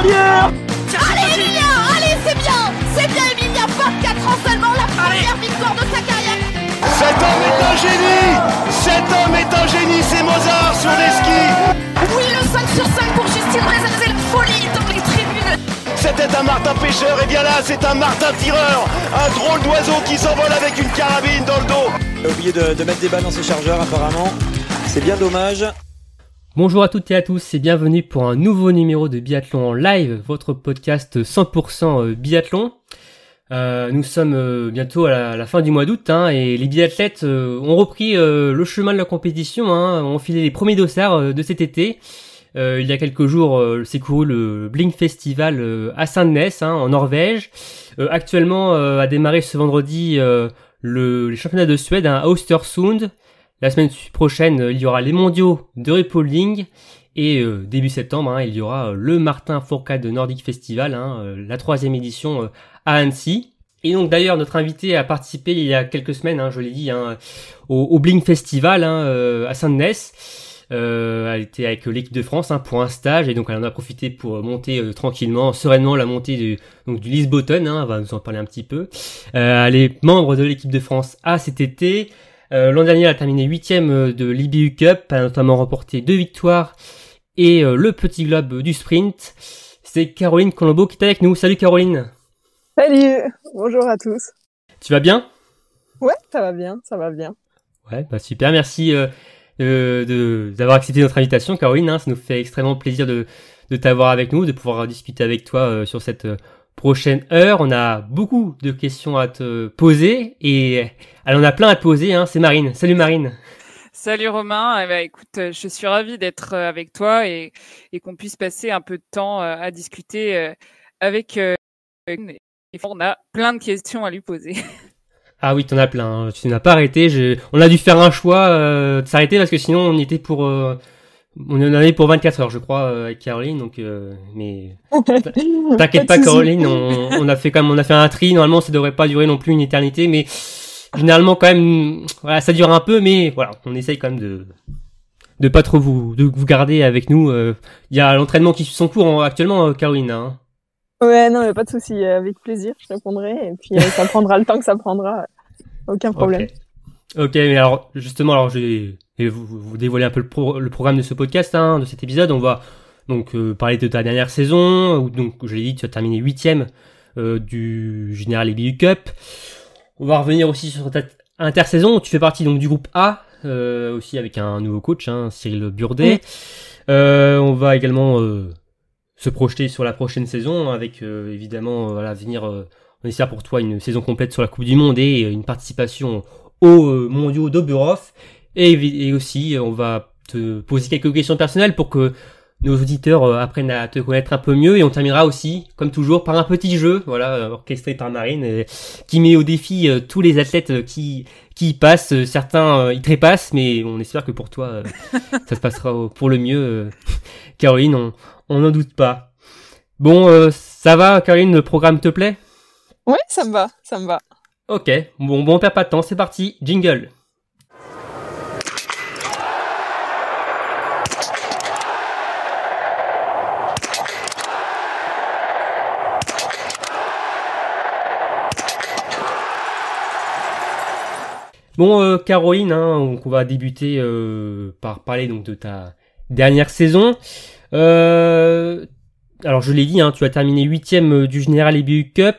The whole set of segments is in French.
Allez Emilia Allez c'est bien. C'est bien Emilia 24 ans seulement la première victoire de sa carrière. Cet homme est un génie. Cet homme est un génie, c'est Mozart sur les skis. Oui le 5 sur 5 pour Justine Reza, c'est la folie dans les tribunes. C'était un Martin pêcheur, et bien là c'est un Martin tireur. Un drôle d'oiseau qui s'envole avec une carabine dans le dos. Il a oublié de, de mettre des balles dans ses chargeurs apparemment. C'est bien dommage. Bonjour à toutes et à tous et bienvenue pour un nouveau numéro de Biathlon en live, votre podcast 100% biathlon. Euh, nous sommes euh, bientôt à la, fin du mois d'août hein, et les biathlètes euh, ont repris euh, le chemin de la compétition, hein, ont filé les premiers dossards euh, de cet été. il y a quelques jours s'est couru le Blink Festival à Saint-Denis hein, en Norvège. actuellement a démarré ce vendredi le, les championnats de Suède hein, à Östersund. La semaine prochaine, il y aura les mondiaux de repolling. Et euh, début septembre, hein, il y aura euh, le Martin Fourcade Nordic Festival, hein, euh, la troisième édition à Annecy. Et donc d'ailleurs, notre invité a participé il y a quelques semaines, hein, je l'ai dit, hein, au, au Bling Festival hein, à Saint-Denis. Euh, elle était avec l'équipe de France hein, pour un stage et donc elle en a profité pour monter tranquillement, sereinement la montée du, donc, du Lisbotton, hein, on va nous en parler un petit peu. Euh, elle est membre de l'équipe de France à cet été. Euh, L'an dernier, elle a terminé huitième de l'IBU Cup, a notamment remporté deux victoires et euh, le petit globe du sprint. C'est Caroline Colombo qui est avec nous. Salut Caroline. Salut, bonjour à tous. Tu vas bien? Ouais, ça va bien, ça va bien. Ouais, bah super, merci euh, de d'avoir accepté notre invitation, Caroline. Hein, ça nous fait extrêmement plaisir de, de t'avoir avec nous, de pouvoir discuter avec toi euh, sur cette euh, prochaine heure. On a beaucoup de questions à te poser et elle en a plein à te poser. Hein, c'est Marine. Salut Marine. Salut Romain, eh ben, écoute, je suis ravie d'être avec toi et, et qu'on puisse passer un peu de temps à discuter avec. On a plein de questions à lui poser. Ah oui, t'en as plein. Hein. Tu n'as pas arrêté. Je... On a dû faire un choix euh, de s'arrêter parce que sinon on était pour. Euh... On en avait pour 24 heures, je crois, euh, avec Caroline. Donc, euh, mais t'inquiète pas, Caroline. On, on, a fait quand même, on a fait un tri. Normalement, ça devrait pas durer non plus une éternité, mais généralement quand même, voilà, ça dure un peu, mais voilà, on essaye quand même de de pas trop vous de vous garder avec nous. Il y a l'entraînement qui suit son cours actuellement, Caroline. Hein. Ouais, non, mais pas de souci, avec plaisir, je répondrai. Et puis ça prendra le temps que ça prendra, aucun problème. Okay. ok, mais alors justement, alors je vais vous, vous dévoiler un peu le, pro, le programme de ce podcast, hein, de cet épisode. On va donc euh, parler de ta dernière saison, où donc je l'ai dit, tu as terminé huitième euh, du Général EBU Cup. On va revenir aussi sur ta intersaison. Tu fais partie donc du groupe A, euh, aussi avec un nouveau coach, hein, Cyril Burdet. Oui. on va également se projeter sur la prochaine saison avec évidemment à l'avenir euh, on espère pour toi une saison complète sur la Coupe du Monde et une participation aux mondiaux d'Oberhof et, et, aussi on va te poser quelques questions personnelles pour que nos auditeurs apprennent à te connaître un peu mieux. Et on terminera aussi comme toujours par un petit jeu. Voilà orchestré par Marine qui met au défi tous les athlètes qui qui y passent. Certains y trépassent mais on espère que pour toi ça se passera pour le mieux Caroline on on n'en doute pas. Bon, euh, ça va, Caroline, le programme te plaît? Ouais, ça me va, ça me va. Ok, bon, bon, on perd pas de temps, c'est parti, jingle. Bon, euh, Caroline, hein, on va débuter euh, par parler donc de ta dernière saison. Euh, alors je l'ai dit, hein, tu as terminé huitième du Général EBU Cup.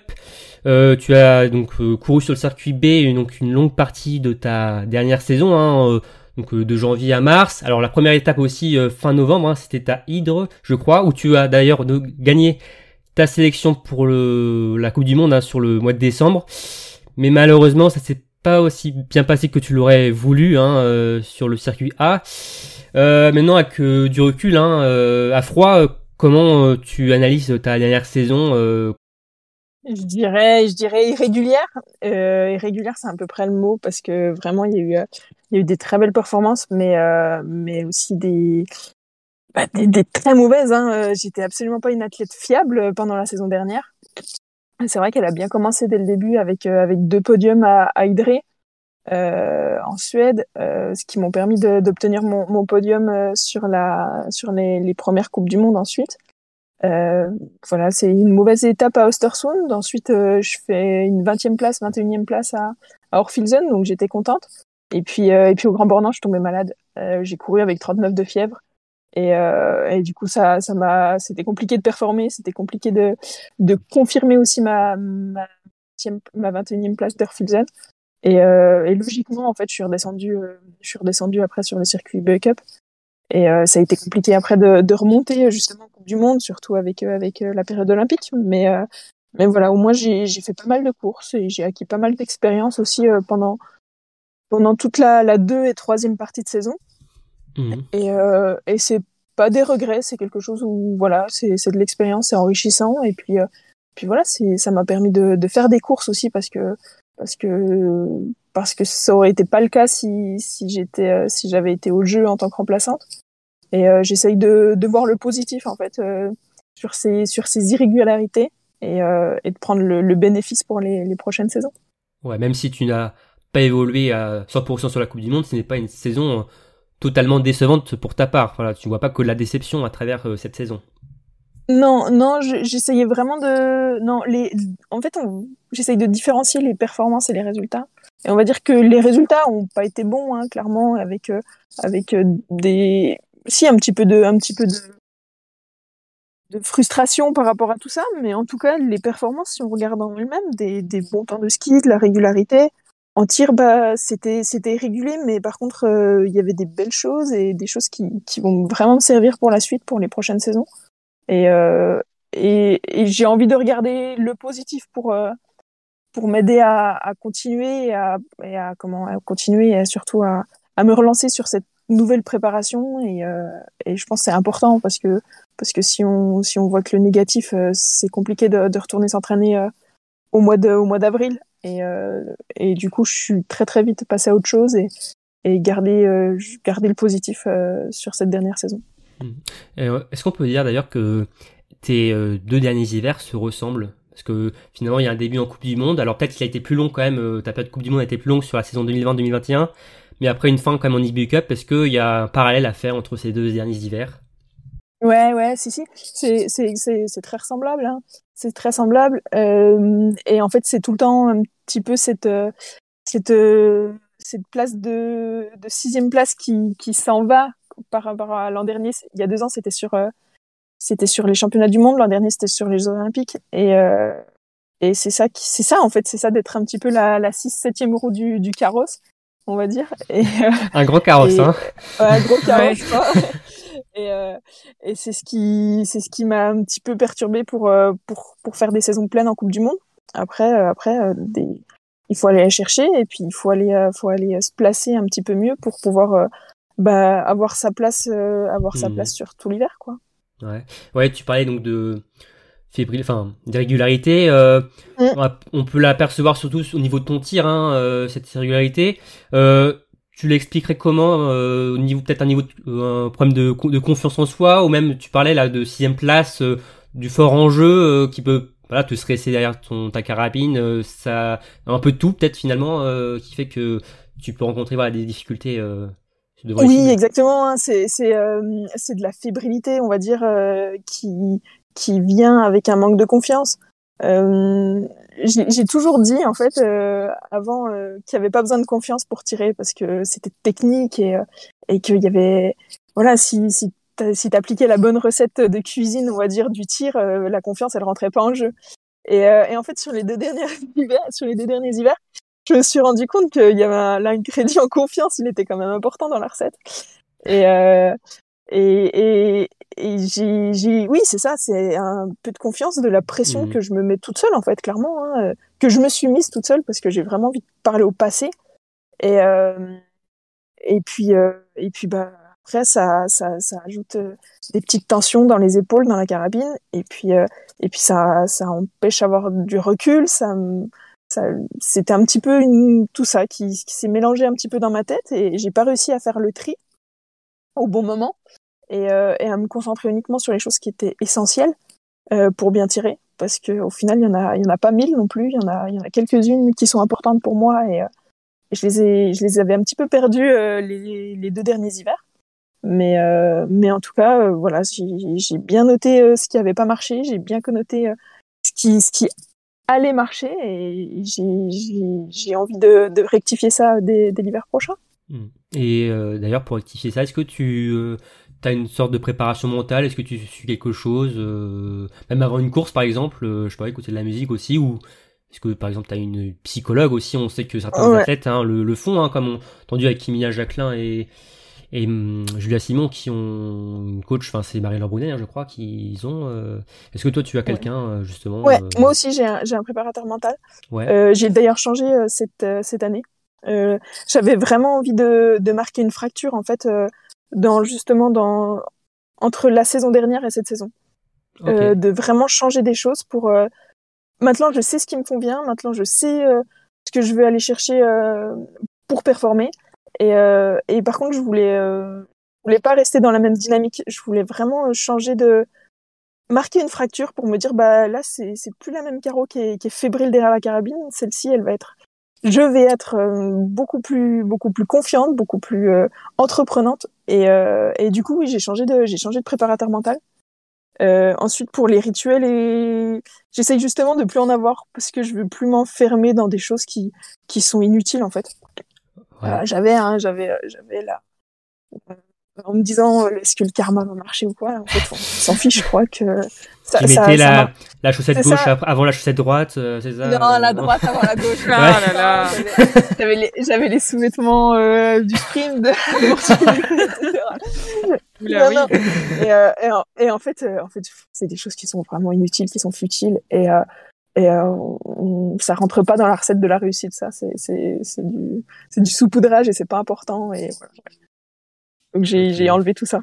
Tu as donc couru sur le circuit B, donc une longue partie de ta dernière saison, hein, donc de janvier à mars. Alors la première étape aussi fin novembre, c'était à Hydre, je crois, où tu as d'ailleurs gagné ta sélection pour la Coupe du Monde sur le mois de décembre. Mais malheureusement, ça s'est pas aussi bien passé que tu l'aurais voulu hein, sur le circuit A. Euh, maintenant, avec euh, du recul, hein, euh, à froid, comment tu analyses ta dernière saison Je dirais, je dirais irrégulière. irrégulière, c'est à peu près le mot parce que vraiment, il y a eu, il y a eu des très belles performances, mais mais aussi des bah, des, très mauvaises. Hein. J'étais absolument pas une athlète fiable pendant la saison dernière. C'est vrai qu'elle a bien commencé dès le début avec avec deux podiums à, à euh, en Suède, euh, ce qui m'ont permis d'obtenir mon, mon, podium euh, sur, la, sur les, premières Coupes du Monde ensuite. Euh, voilà, c'est une mauvaise étape à Ostersund. Ensuite, euh, je fais une 20e place, 21e place à, à Orfilsen, donc j'étais contente. Et puis, euh, et puis au Grand Bornand, je tombais malade. Euh, j'ai couru avec 39 de fièvre. Et, euh, du coup, ça, ça m'a, c'était compliqué de performer, c'était compliqué de, de confirmer aussi ma, ma, ma 21e place d'Orfilsen. Et, et logiquement, en fait, je suis redescendue, je suis redescendue après sur le circuit Buck Up. Et euh, ça a été compliqué après de, de remonter justement Coupe du Monde, surtout avec euh, avec euh, la période olympique. Mais mais voilà, au moins j'ai j'ai fait pas mal de courses et j'ai acquis pas mal d'expérience aussi pendant pendant toute la la deux et troisième partie de saison. Mmh. Et et c'est pas des regrets, c'est quelque chose où voilà, c'est de l'expérience, c'est enrichissant et puis puis voilà, ça m'a permis de de faire des courses aussi parce que parce que parce que ça aurait été pas le cas si si j'étais si j'avais été au jeu en tant que remplaçante et euh, j'essaye de, de voir le positif en fait euh, sur ces sur ces irrégularités et, euh, et de prendre le, le, bénéfice pour les, les prochaines saisons. Ouais, même si tu n'as pas évolué à 100% sur la Coupe du Monde, ce n'est pas une saison totalement décevante pour ta part. Voilà, tu vois pas que la déception à travers cette saison. Non, non, j'essayais vraiment de, non, en fait, j'essaye de différencier les performances et les résultats. Et on va dire que les résultats ont pas été bons, hein, clairement, avec avec des si un petit peu de un petit peu de de frustration par rapport à tout ça, mais en tout cas, les performances, si on regarde en elles-mêmes, des, des bons temps de ski, de la régularité. En tir, bah, c'était, c'était mais par contre, euh, il y avait des belles choses et des choses qui, qui vont vraiment me servir pour la suite, pour les prochaines saisons. Et, euh, et, j'ai envie de regarder le positif pour, euh, pour m'aider à, à continuer et à, et à, comment, à continuer et surtout à, à me relancer sur cette nouvelle préparation et, et je pense que c'est important parce que parce que si on si on voit que le négatif c'est compliqué de, de retourner s'entraîner au mois d'avril et et du coup je suis très très vite passé à autre chose et et garder garder le positif sur cette dernière saison. Mmh. Est-ce qu'on peut dire d'ailleurs que tes deux derniers hivers se ressemblent? Parce que finalement il y a un début en Coupe du Monde alors peut-être qu'il a été plus long quand même ta période Coupe du Monde a été plus longue sur la saison 2020-2021 mais après une fin quand même en IBU Cup parce qu'il y a un parallèle à faire entre ces deux derniers hivers? Ouais, ouais, si, si, c'est, c'est, c'est, c'est très ressemblable, hein. c'est très semblable, euh, et en fait c'est tout le temps un petit peu cette, euh, cette, euh, cette place de, de sixième place qui, qui s'en va par rapport à l'an dernier. Il y a deux ans, c'était sur, euh, c'était sur les championnats du monde, l'an dernier c'était sur les Jeux Olympiques, et, euh, et c'est ça qui, c'est ça en fait, c'est ça d'être un petit peu la, la 6 septième roue du, du carrosse on va dire. Et, euh, un gros carrosse, hein. un gros carrosse. Et, euh, et c'est ce qui, c'est ce qui m'a un petit peu perturbé pour, euh, pour, pour faire des saisons pleines en Coupe du Monde. Après, après, des... il faut aller chercher et puis il faut aller, faut aller se placer un petit peu mieux pour pouvoir bah, avoir sa place, avoir sa mmh. place sur tout l'hiver, quoi. Ouais. ouais, tu parlais donc de fébrile, enfin d'irrégularité. Euh, on peut l'apercevoir surtout au niveau de ton tir, hein, euh, cette irrégularité. Euh, tu l'expliquerais comment euh, au niveau peut-être un niveau de, un problème de, de, confiance en soi ou même tu parlais là de sixième place, euh, du fort enjeu qui peut voilà te stresser derrière ton ta carabine, ça un peu de tout peut-être finalement qui fait que tu peux rencontrer voilà des difficultés. oui, exactement. Hein, c'est c'est c'est de la fébrilité, on va dire, qui qui vient avec un manque de confiance. Euh, j'ai toujours dit en fait euh, avant euh, qu'il n'y avait pas besoin de confiance pour tirer parce que c'était technique et, et qu'il y avait voilà si si si t'appliquais la bonne recette de cuisine on va dire du tir la confiance elle rentrait pas en jeu. Et, et en fait sur les deux derniers hivers sur les deux derniers hivers je me suis rendu compte qu'il y avait l'ingrédient confiance il était quand même important dans la recette. Et et, et, et j'ai, j'ai, oui, c'est ça, c'est un peu de confiance, de la pression mmh. que je me mets toute seule, en fait, clairement, hein, euh, que je me suis mise toute seule parce que j'ai vraiment envie de parler au passé. Et, euh, et puis, euh, et puis, bah, après, ça, ça, ça ajoute euh, des petites tensions dans les épaules, dans la carabine, et puis, et puis ça, ça empêche d'avoir du recul, ça, ça, c'était un petit peu une, tout ça qui, qui s'est mélangé un petit peu dans ma tête, et j'ai pas réussi à faire le tri au bon moment et, euh, et, à me concentrer uniquement sur les choses qui étaient essentielles euh, pour bien tirer parce que au final il y en a en a pas mille non plus il y en a a quelques-unes qui sont importantes pour moi et, euh, je les ai je les avais un petit peu perdues les, deux derniers hivers Mais, mais en tout cas, voilà, j'ai bien noté ce qui avait pas marché, j'ai bien connoté ce qui, ce qui allait marcher et j'ai envie de, rectifier ça dès, l'hiver prochain. Hmm. Et d'ailleurs, pour rectifier ça, est-ce que tu as une sorte de préparation mentale Est-ce que tu suis quelque chose Même avant une course, par exemple, je sais pas, écouter de la musique aussi ou est-ce que par exemple tu as une psychologue aussi On sait que certains athlètes hein, le, le, font, hein, comme on a entendu avec Kimia Jacquelin et, et hum, Julia Simon qui ont une coach, enfin c'est Marie-Laure Brunet, hein, je crois, qu'ils ont. Euh, est-ce que toi tu as quelqu'un euh, justement Ouais, euh, moi aussi j'ai un, un, préparateur mental. Ouais. j'ai d'ailleurs changé cette, cette année. J'avais vraiment envie de, de, marquer une fracture en fait dans justement dans entre la saison dernière et cette saison. de vraiment changer des choses pour maintenant je sais ce qui me convient, maintenant je sais ce que je veux aller chercher pour performer. Et, euh, et par contre, je voulais, euh, voulais pas rester dans la même dynamique. Je voulais vraiment euh, changer de marquer une fracture pour me dire bah là c'est c'est plus la même carreau qui est, qui est fébrile derrière la carabine. Celle-ci, elle va être je vais être euh, beaucoup plus beaucoup plus confiante, beaucoup plus euh, entreprenante et, euh, et du coup oui j'ai changé de j'ai changé de préparateur mental. ensuite pour les rituels et j'essaye justement de plus en avoir parce que je veux plus m'enfermer dans des choses qui qui sont inutiles en fait. Euh, j'avais, hein, j'avais, euh, j'avais là, euh, en me disant est-ce que le karma va marcher ou quoi. En fait, on s'en fiche. Je crois que ça, tu mettais la, la chaussette gauche avant la chaussette droite, c'est ça Non, la droite avant la gauche. Ah là là. J'avais les, j'avais les sous-vêtements euh, du sprint, de, oui. Et, euh, et, en, et, en, fait, en fait, c'est des choses qui sont vraiment inutiles, qui sont futiles. Et, euh, et euh, ça rentre pas dans la recette de la réussite ça c'est c'est c'est du c'est du saupoudrage et c'est pas important et voilà. Donc j'ai j'ai enlevé tout ça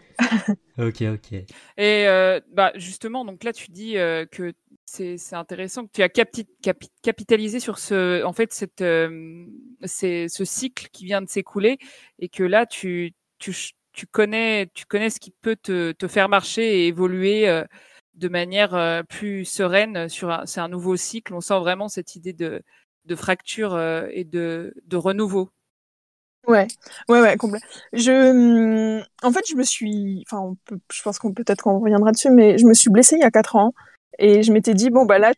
ok ok et euh, bah justement donc là tu dis euh, que c'est c'est intéressant que tu as capi capitalisé sur ce en fait cette euh, c'est ce cycle qui vient de s'écouler et que là tu tu tu connais tu connais ce qui peut te te faire marcher et évoluer euh, de manière euh, plus sereine sur c'est un nouveau cycle. On sent vraiment cette idée de, de fracture euh, et de, de renouveau. Ouais, ouais, ouais, complet. Je, hum, en fait, je me suis, enfin, je pense qu'on peut-être qu'on reviendra dessus, mais je me suis blessée il y a quatre ans et je m'étais dit bon bah là,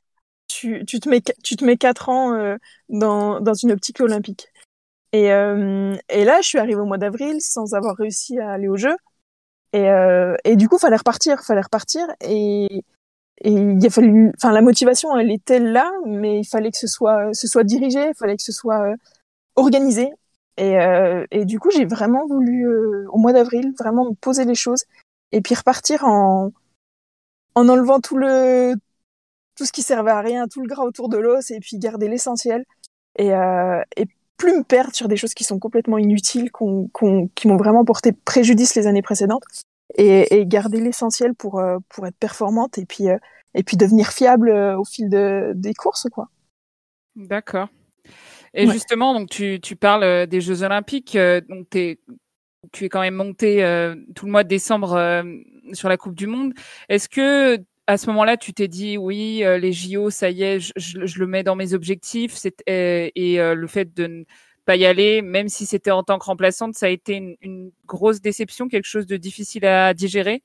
tu, tu te mets, tu te mets quatre ans euh, dans, dans une optique olympique. Et, et là, je suis arrivée au mois d'avril sans avoir réussi à aller au jeu. Et, euh, et du coup, fallait repartir, fallait repartir. Et, et il a fallu, enfin, la motivation, elle était là, mais il fallait que ce soit, ce soit dirigé, il fallait que ce soit euh, organisé. Et, euh, et du coup, j'ai vraiment voulu, euh, au mois d'avril, vraiment me poser les choses et puis repartir en, en enlevant tout le, tout ce qui servait à rien, tout le gras autour de l'os, et puis garder l'essentiel. Et, euh, plus me perdre sur des choses qui sont complètement inutiles, qui m'ont vraiment porté préjudice les années précédentes, et, garder l'essentiel pour, pour être performante et puis, et puis devenir fiable au fil de, des courses. D'accord. Et justement, donc tu, tu parles des Jeux Olympiques, donc es, tu es quand même monté tout le mois de décembre sur la Coupe du Monde. Est-ce que à ce moment-là, tu t'es dit oui, euh, les JO, ça y est, je, je, le mets dans mes objectifs. Et, et euh, le fait de ne pas y aller, même si c'était en tant que remplaçante, ça a été une, une, grosse déception, quelque chose de difficile à digérer?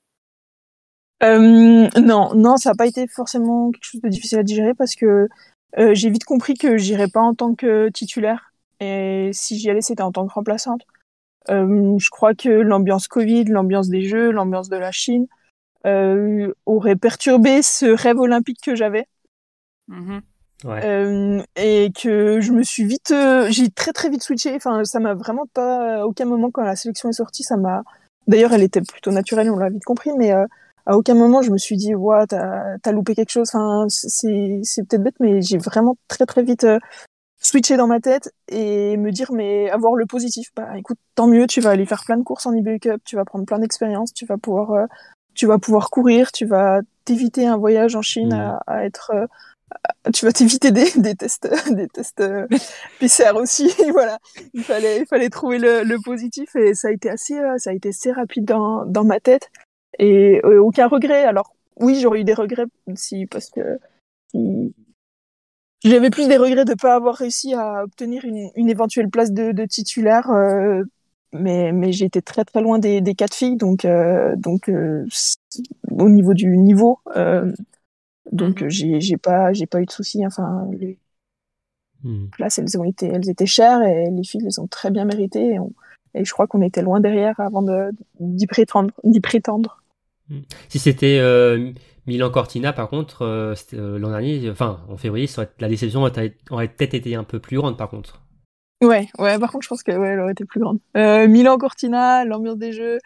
Euh, non, non, ça n'a pas été forcément quelque chose de difficile à digérer parce que euh, j'ai vite compris que j'irais pas en tant que titulaire et si j'y allais, c'était en tant que remplaçante. je crois que l'ambiance Covid, l'ambiance des Jeux, l'ambiance de la Chine, euh, aurait perturbé ce rêve olympique que j'avais. Mm-hmm. Ouais. Euh, et que je me suis vite, euh, j'ai très très vite switché. Enfin, ça m'a vraiment pas, à aucun moment quand la sélection est sortie, ça m'a. D'ailleurs, elle était plutôt naturelle, on l'a vite compris, mais euh, à aucun moment je me suis dit, ouais, t'as as loupé quelque chose. Enfin, c'est c'est peut-être bête, mais j'ai vraiment très très vite euh, switché dans ma tête et me dire, mais avoir le positif. Bah, écoute, tant mieux, tu vas aller faire plein de courses en IBU Cup, tu vas prendre plein d'expériences, tu vas pouvoir tu vas pouvoir courir, tu vas t'éviter un voyage en Chine à, à, être, euh, tu vas t'éviter des, des tests, des tests euh, PCR aussi. voilà, il fallait, il fallait trouver le, le, positif et ça a été assez, euh, ça a été assez rapide dans, dans ma tête et aucun regret. Alors oui, j'aurais eu des regrets si parce que si, j'avais plus des regrets de pas avoir réussi à obtenir une, une éventuelle place de, de titulaire mais mais j'ai été très très loin des, des quatre filles, donc donc au niveau du niveau, donc Mhm. j'ai j'ai pas j'ai pas eu de soucis. Enfin, les Hmm. places elles ont été elles étaient chères et les filles elles ont très bien mérité. Et, on- et je crois qu'on était loin derrière avant de d'y prétendre d'y prétendre. Si c'était euh, Milan Cortina, par contre, euh, euh, l'an dernier, enfin en février, ça aurait- la déception aurait, aurait peut-être été un peu plus grande, par contre. Ouais, ouais, par contre, je pense que ouais, aurait été plus grande. Euh, Milan Cortina, l'ambiance des jeux,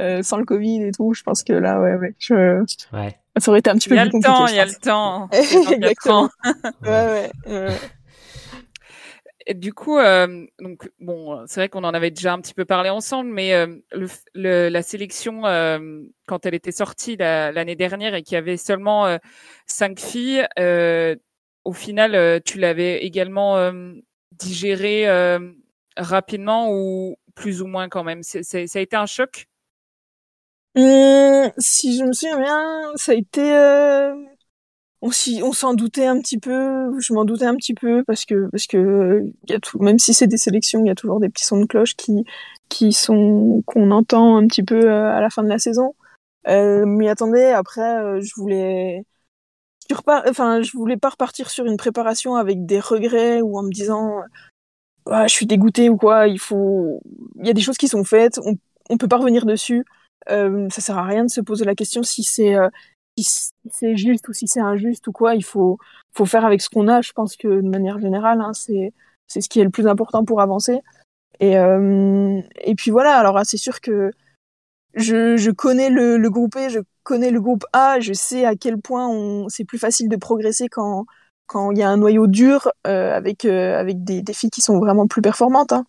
euh, sans le Covid et tout, je pense que là, ouais, ouais, je... Ouais. ça aurait été un petit Il peu y a plus le compliqué. temps, il y a le temps. Exactement. Ouais, ouais. Du coup, euh, donc bon, c'est vrai qu'on en avait déjà un petit peu parlé ensemble, mais euh, le, le- la sélection euh, quand elle était sortie la- l'année dernière et qu'il y avait seulement euh, cinq filles, euh, au final, euh, tu l'avais également digéré rapidement ou plus ou moins quand même? Ça a été un choc? Hum, si je me souviens bien, ça a été. On s'en doutait un petit peu. Je m'en doutais un petit peu parce que parce que euh, même si c'est des sélections, il y a toujours des petits sons de cloche qui qui sont qu'on entend un petit peu euh, à la fin de la saison. Euh, m'y attendais. Après, je voulais. Je repars, voulais pas repartir sur une préparation avec des regrets ou en me disant, ah, je suis dégoûté ou quoi. Il faut, il y a des choses qui sont faites. On, on peut pas revenir dessus. Euh, ça sert à rien de se poser la question si c'est si c'est juste ou si c'est injuste ou quoi. Il faut faut faire avec ce qu'on a. Je pense que de manière générale, hein, c'est c'est ce qui est le plus important pour avancer. Et euh, et puis voilà. Alors ah, c'est sûr que je, je connais le, le groupe E, je connais le groupe A, je sais à quel point on, c'est plus facile de progresser quand quand il y a un noyau dur euh, avec euh, avec des, des filles qui sont vraiment plus performantes. Hein.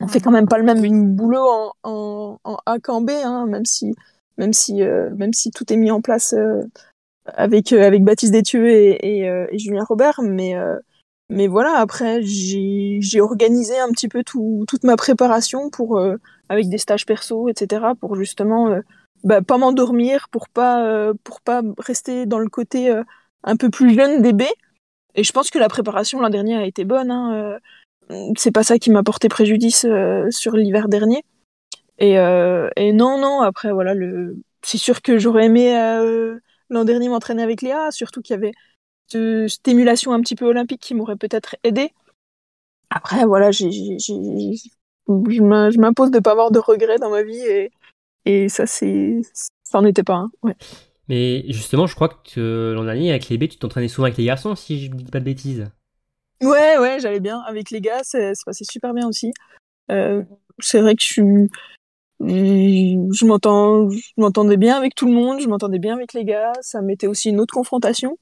On fait quand même pas le même boulot en, en, en A qu'en B, hein, même si même si euh, même si tout est mis en place euh, avec euh, avec Baptiste Détieux et, et, euh, et Julien Robert, mais euh, mais voilà. Après, j'ai j'ai organisé un petit peu tout, toute ma préparation pour euh, avec des stages perso, etc. pour justement bah, pas m'endormir, pour pas pour pas rester dans le côté un peu plus jeune des B. Et je pense que la préparation l'an dernier a été bonne. Hein, c'est pas ça qui m'a porté préjudice sur l'hiver dernier. Et, euh, et non, non, après, voilà, le... c'est sûr que j'aurais aimé euh, l'an dernier m'entraîner avec Léa, surtout qu'il y avait ce- cette émulation un petit peu olympique qui m'aurait peut-être aidé. Après, voilà, j'ai, j'ai, j'ai- je m'im- je m'impose de pas avoir de regrets dans ma vie et, et ça, c'est, ça en était pas un. Ouais. Mais justement, je crois que euh, l'an dernier, avec les B, tu t'entraînais souvent avec les garçons, si je dis pas de bêtises. Ouais, ouais, j'allais bien. Avec les gars, c'est c'est passé super bien aussi. Euh, c'est vrai que je suis, je m'entends, je m'entendais bien avec tout le monde, je m'entendais bien avec les gars. Ça m'était aussi une autre confrontation.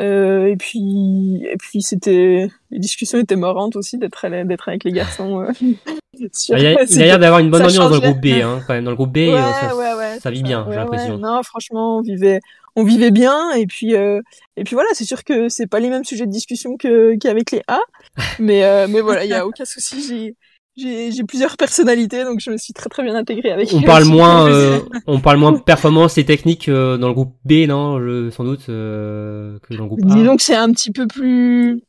Euh, et puis, et puis c'était, les discussions étaient marrantes aussi d'être avec les garçons. euh, sur- Il y a, l'air d'avoir une bonne ambiance dans le groupe B, hein, quand même. Dans le groupe B, euh, Ouais, ça, ouais, ouais, ça c'est vit bien, j'ai l'impression. Non, franchement, on vivait, on vivait bien. Et puis, euh, et puis voilà, c'est sûr que c'est pas les mêmes sujets de discussion que qu'avec les A, mais mais voilà, il y a aucun souci. J'ai j'ai plusieurs personnalités, donc je me suis très très bien intégrée avec. On eux parle moins, euh, on parle moins performance et technique euh, dans le groupe B, non, je- sans doute, euh, que dans le groupe A. Disons que c'est un petit peu plus.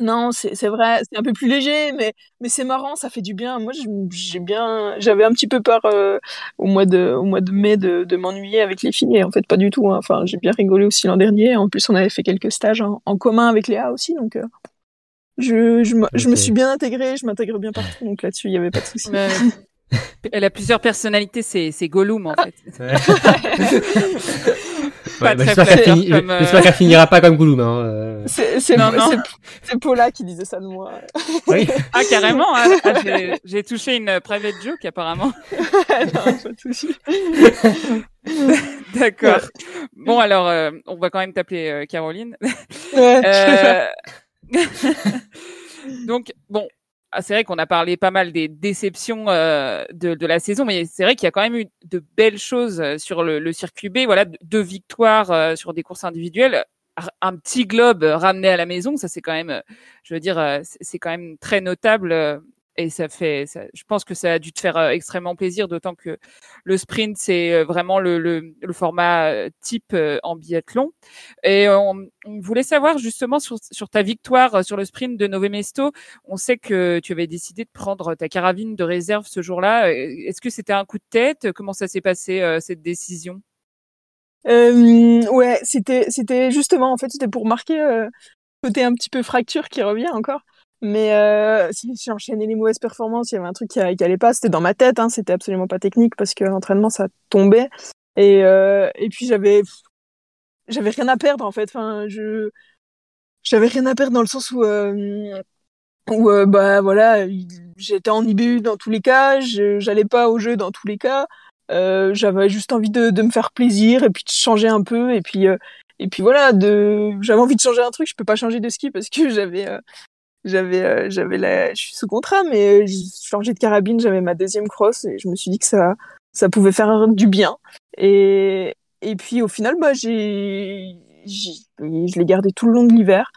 Non, c'est vrai, c'est un peu plus léger, mais mais c'est marrant, ça fait du bien. Moi, j'ai bien, j'avais un petit peu peur euh, au mois de au mois de mai de, de m'ennuyer avec les filles, et en fait pas du tout. hein. Enfin, j'ai bien rigolé aussi l'an dernier. En plus, on avait fait quelques stages en, en commun avec Léa aussi, donc euh, je je, me- je me Ok. suis bien intégrée, je m'intègre bien partout, donc là-dessus il y avait pas de souci. Elle a plusieurs personnalités, c'est c'est Gollum en fait. Ouais. Bah, j'espère qu'elle flatteur finit- comme, euh, j'espère qu'elle finira pas comme Gollum. Hein. euh. C'est c'est Non, non. c'est- c'est Paula qui disait ça de moi. Oui. Ah carrément, hein. Ah, j'ai- j'ai touché une private joke apparemment. D'accord. Bon alors, euh, on va quand même t'appeler euh, Caroline. Ouais. Euh, Donc bon, ah, c'est vrai qu'on a parlé pas mal des déceptions euh, de, la saison, mais c'est vrai qu'il y a quand même eu de belles choses euh, sur le, circuit B. Voilà, deux- victoires euh, sur des courses individuelles, un petit globe ramené à la maison, ça c'est quand même, je veux dire, c'est quand même très notable. Et ça fait, je pense que ça a dû te faire euh, extrêmement plaisir, d'autant que le sprint c'est euh, vraiment le, format euh, type en biathlon. Et on, voulait savoir justement sur, ta victoire sur le sprint de Nové Mesto. On sait que tu avais décidé de prendre ta carabine de réserve ce jour-là. Est-ce que c'était un coup de tête? Comment ça s'est passé cette décision? Euh, ouais, c'était c'était justement en fait c'était pour marquer euh, côté un petit peu fracture qui revient encore. Mais euh, si j'ai enchaîné les mauvaises performances, il y avait un truc qui, qui allait pas. C'était dans ma tête, hein, c'était absolument pas technique parce que l'entraînement ça tombait. Et euh, et puis j'avais j'avais rien à perdre en fait. Enfin, je j'avais rien à perdre dans le sens où euh, où euh, bah voilà, j'étais en IBU dans tous les cas, j'allais pas au jeu dans tous les cas. Euh, j'avais juste envie de, de, me faire plaisir et puis de changer un peu et puis euh, et puis voilà de j'avais envie de changer un truc je peux pas changer de ski parce que j'avais euh, j'avais euh, j'avais la je suis sous contrat mais j'ai changé de carabine j'avais ma deuxième cross et je me suis dit que ça ça pouvait faire du bien. Et et puis au final bah j'ai je l'ai gardé tout le long de l'hiver.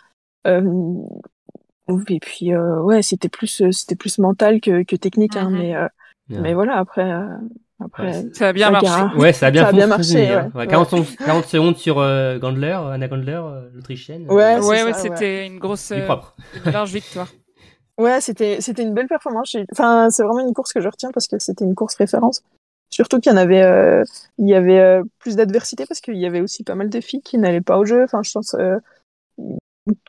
Et puis ouais c'était plus c'était plus mental que, que technique hein, mm-hmm. mais mais voilà après après, ça a bien marché. Ouais, ça a bien, ça a bien marché. Hein. Ouais. 40, 40, secondes sur euh, Gandler, Anna Gandler, euh, l'Autrichienne. Ouais, ouais, ouais c'était une grosse, euh, une large victoire. Ouais, c'était c'était une belle performance. Enfin, c'est vraiment une course que je retiens parce que c'était une course référence. Surtout qu'il y en avait, euh, il y avait euh, plus d'adversité parce qu'il y avait aussi pas mal de filles qui n'allaient pas au jeu. Enfin, je pense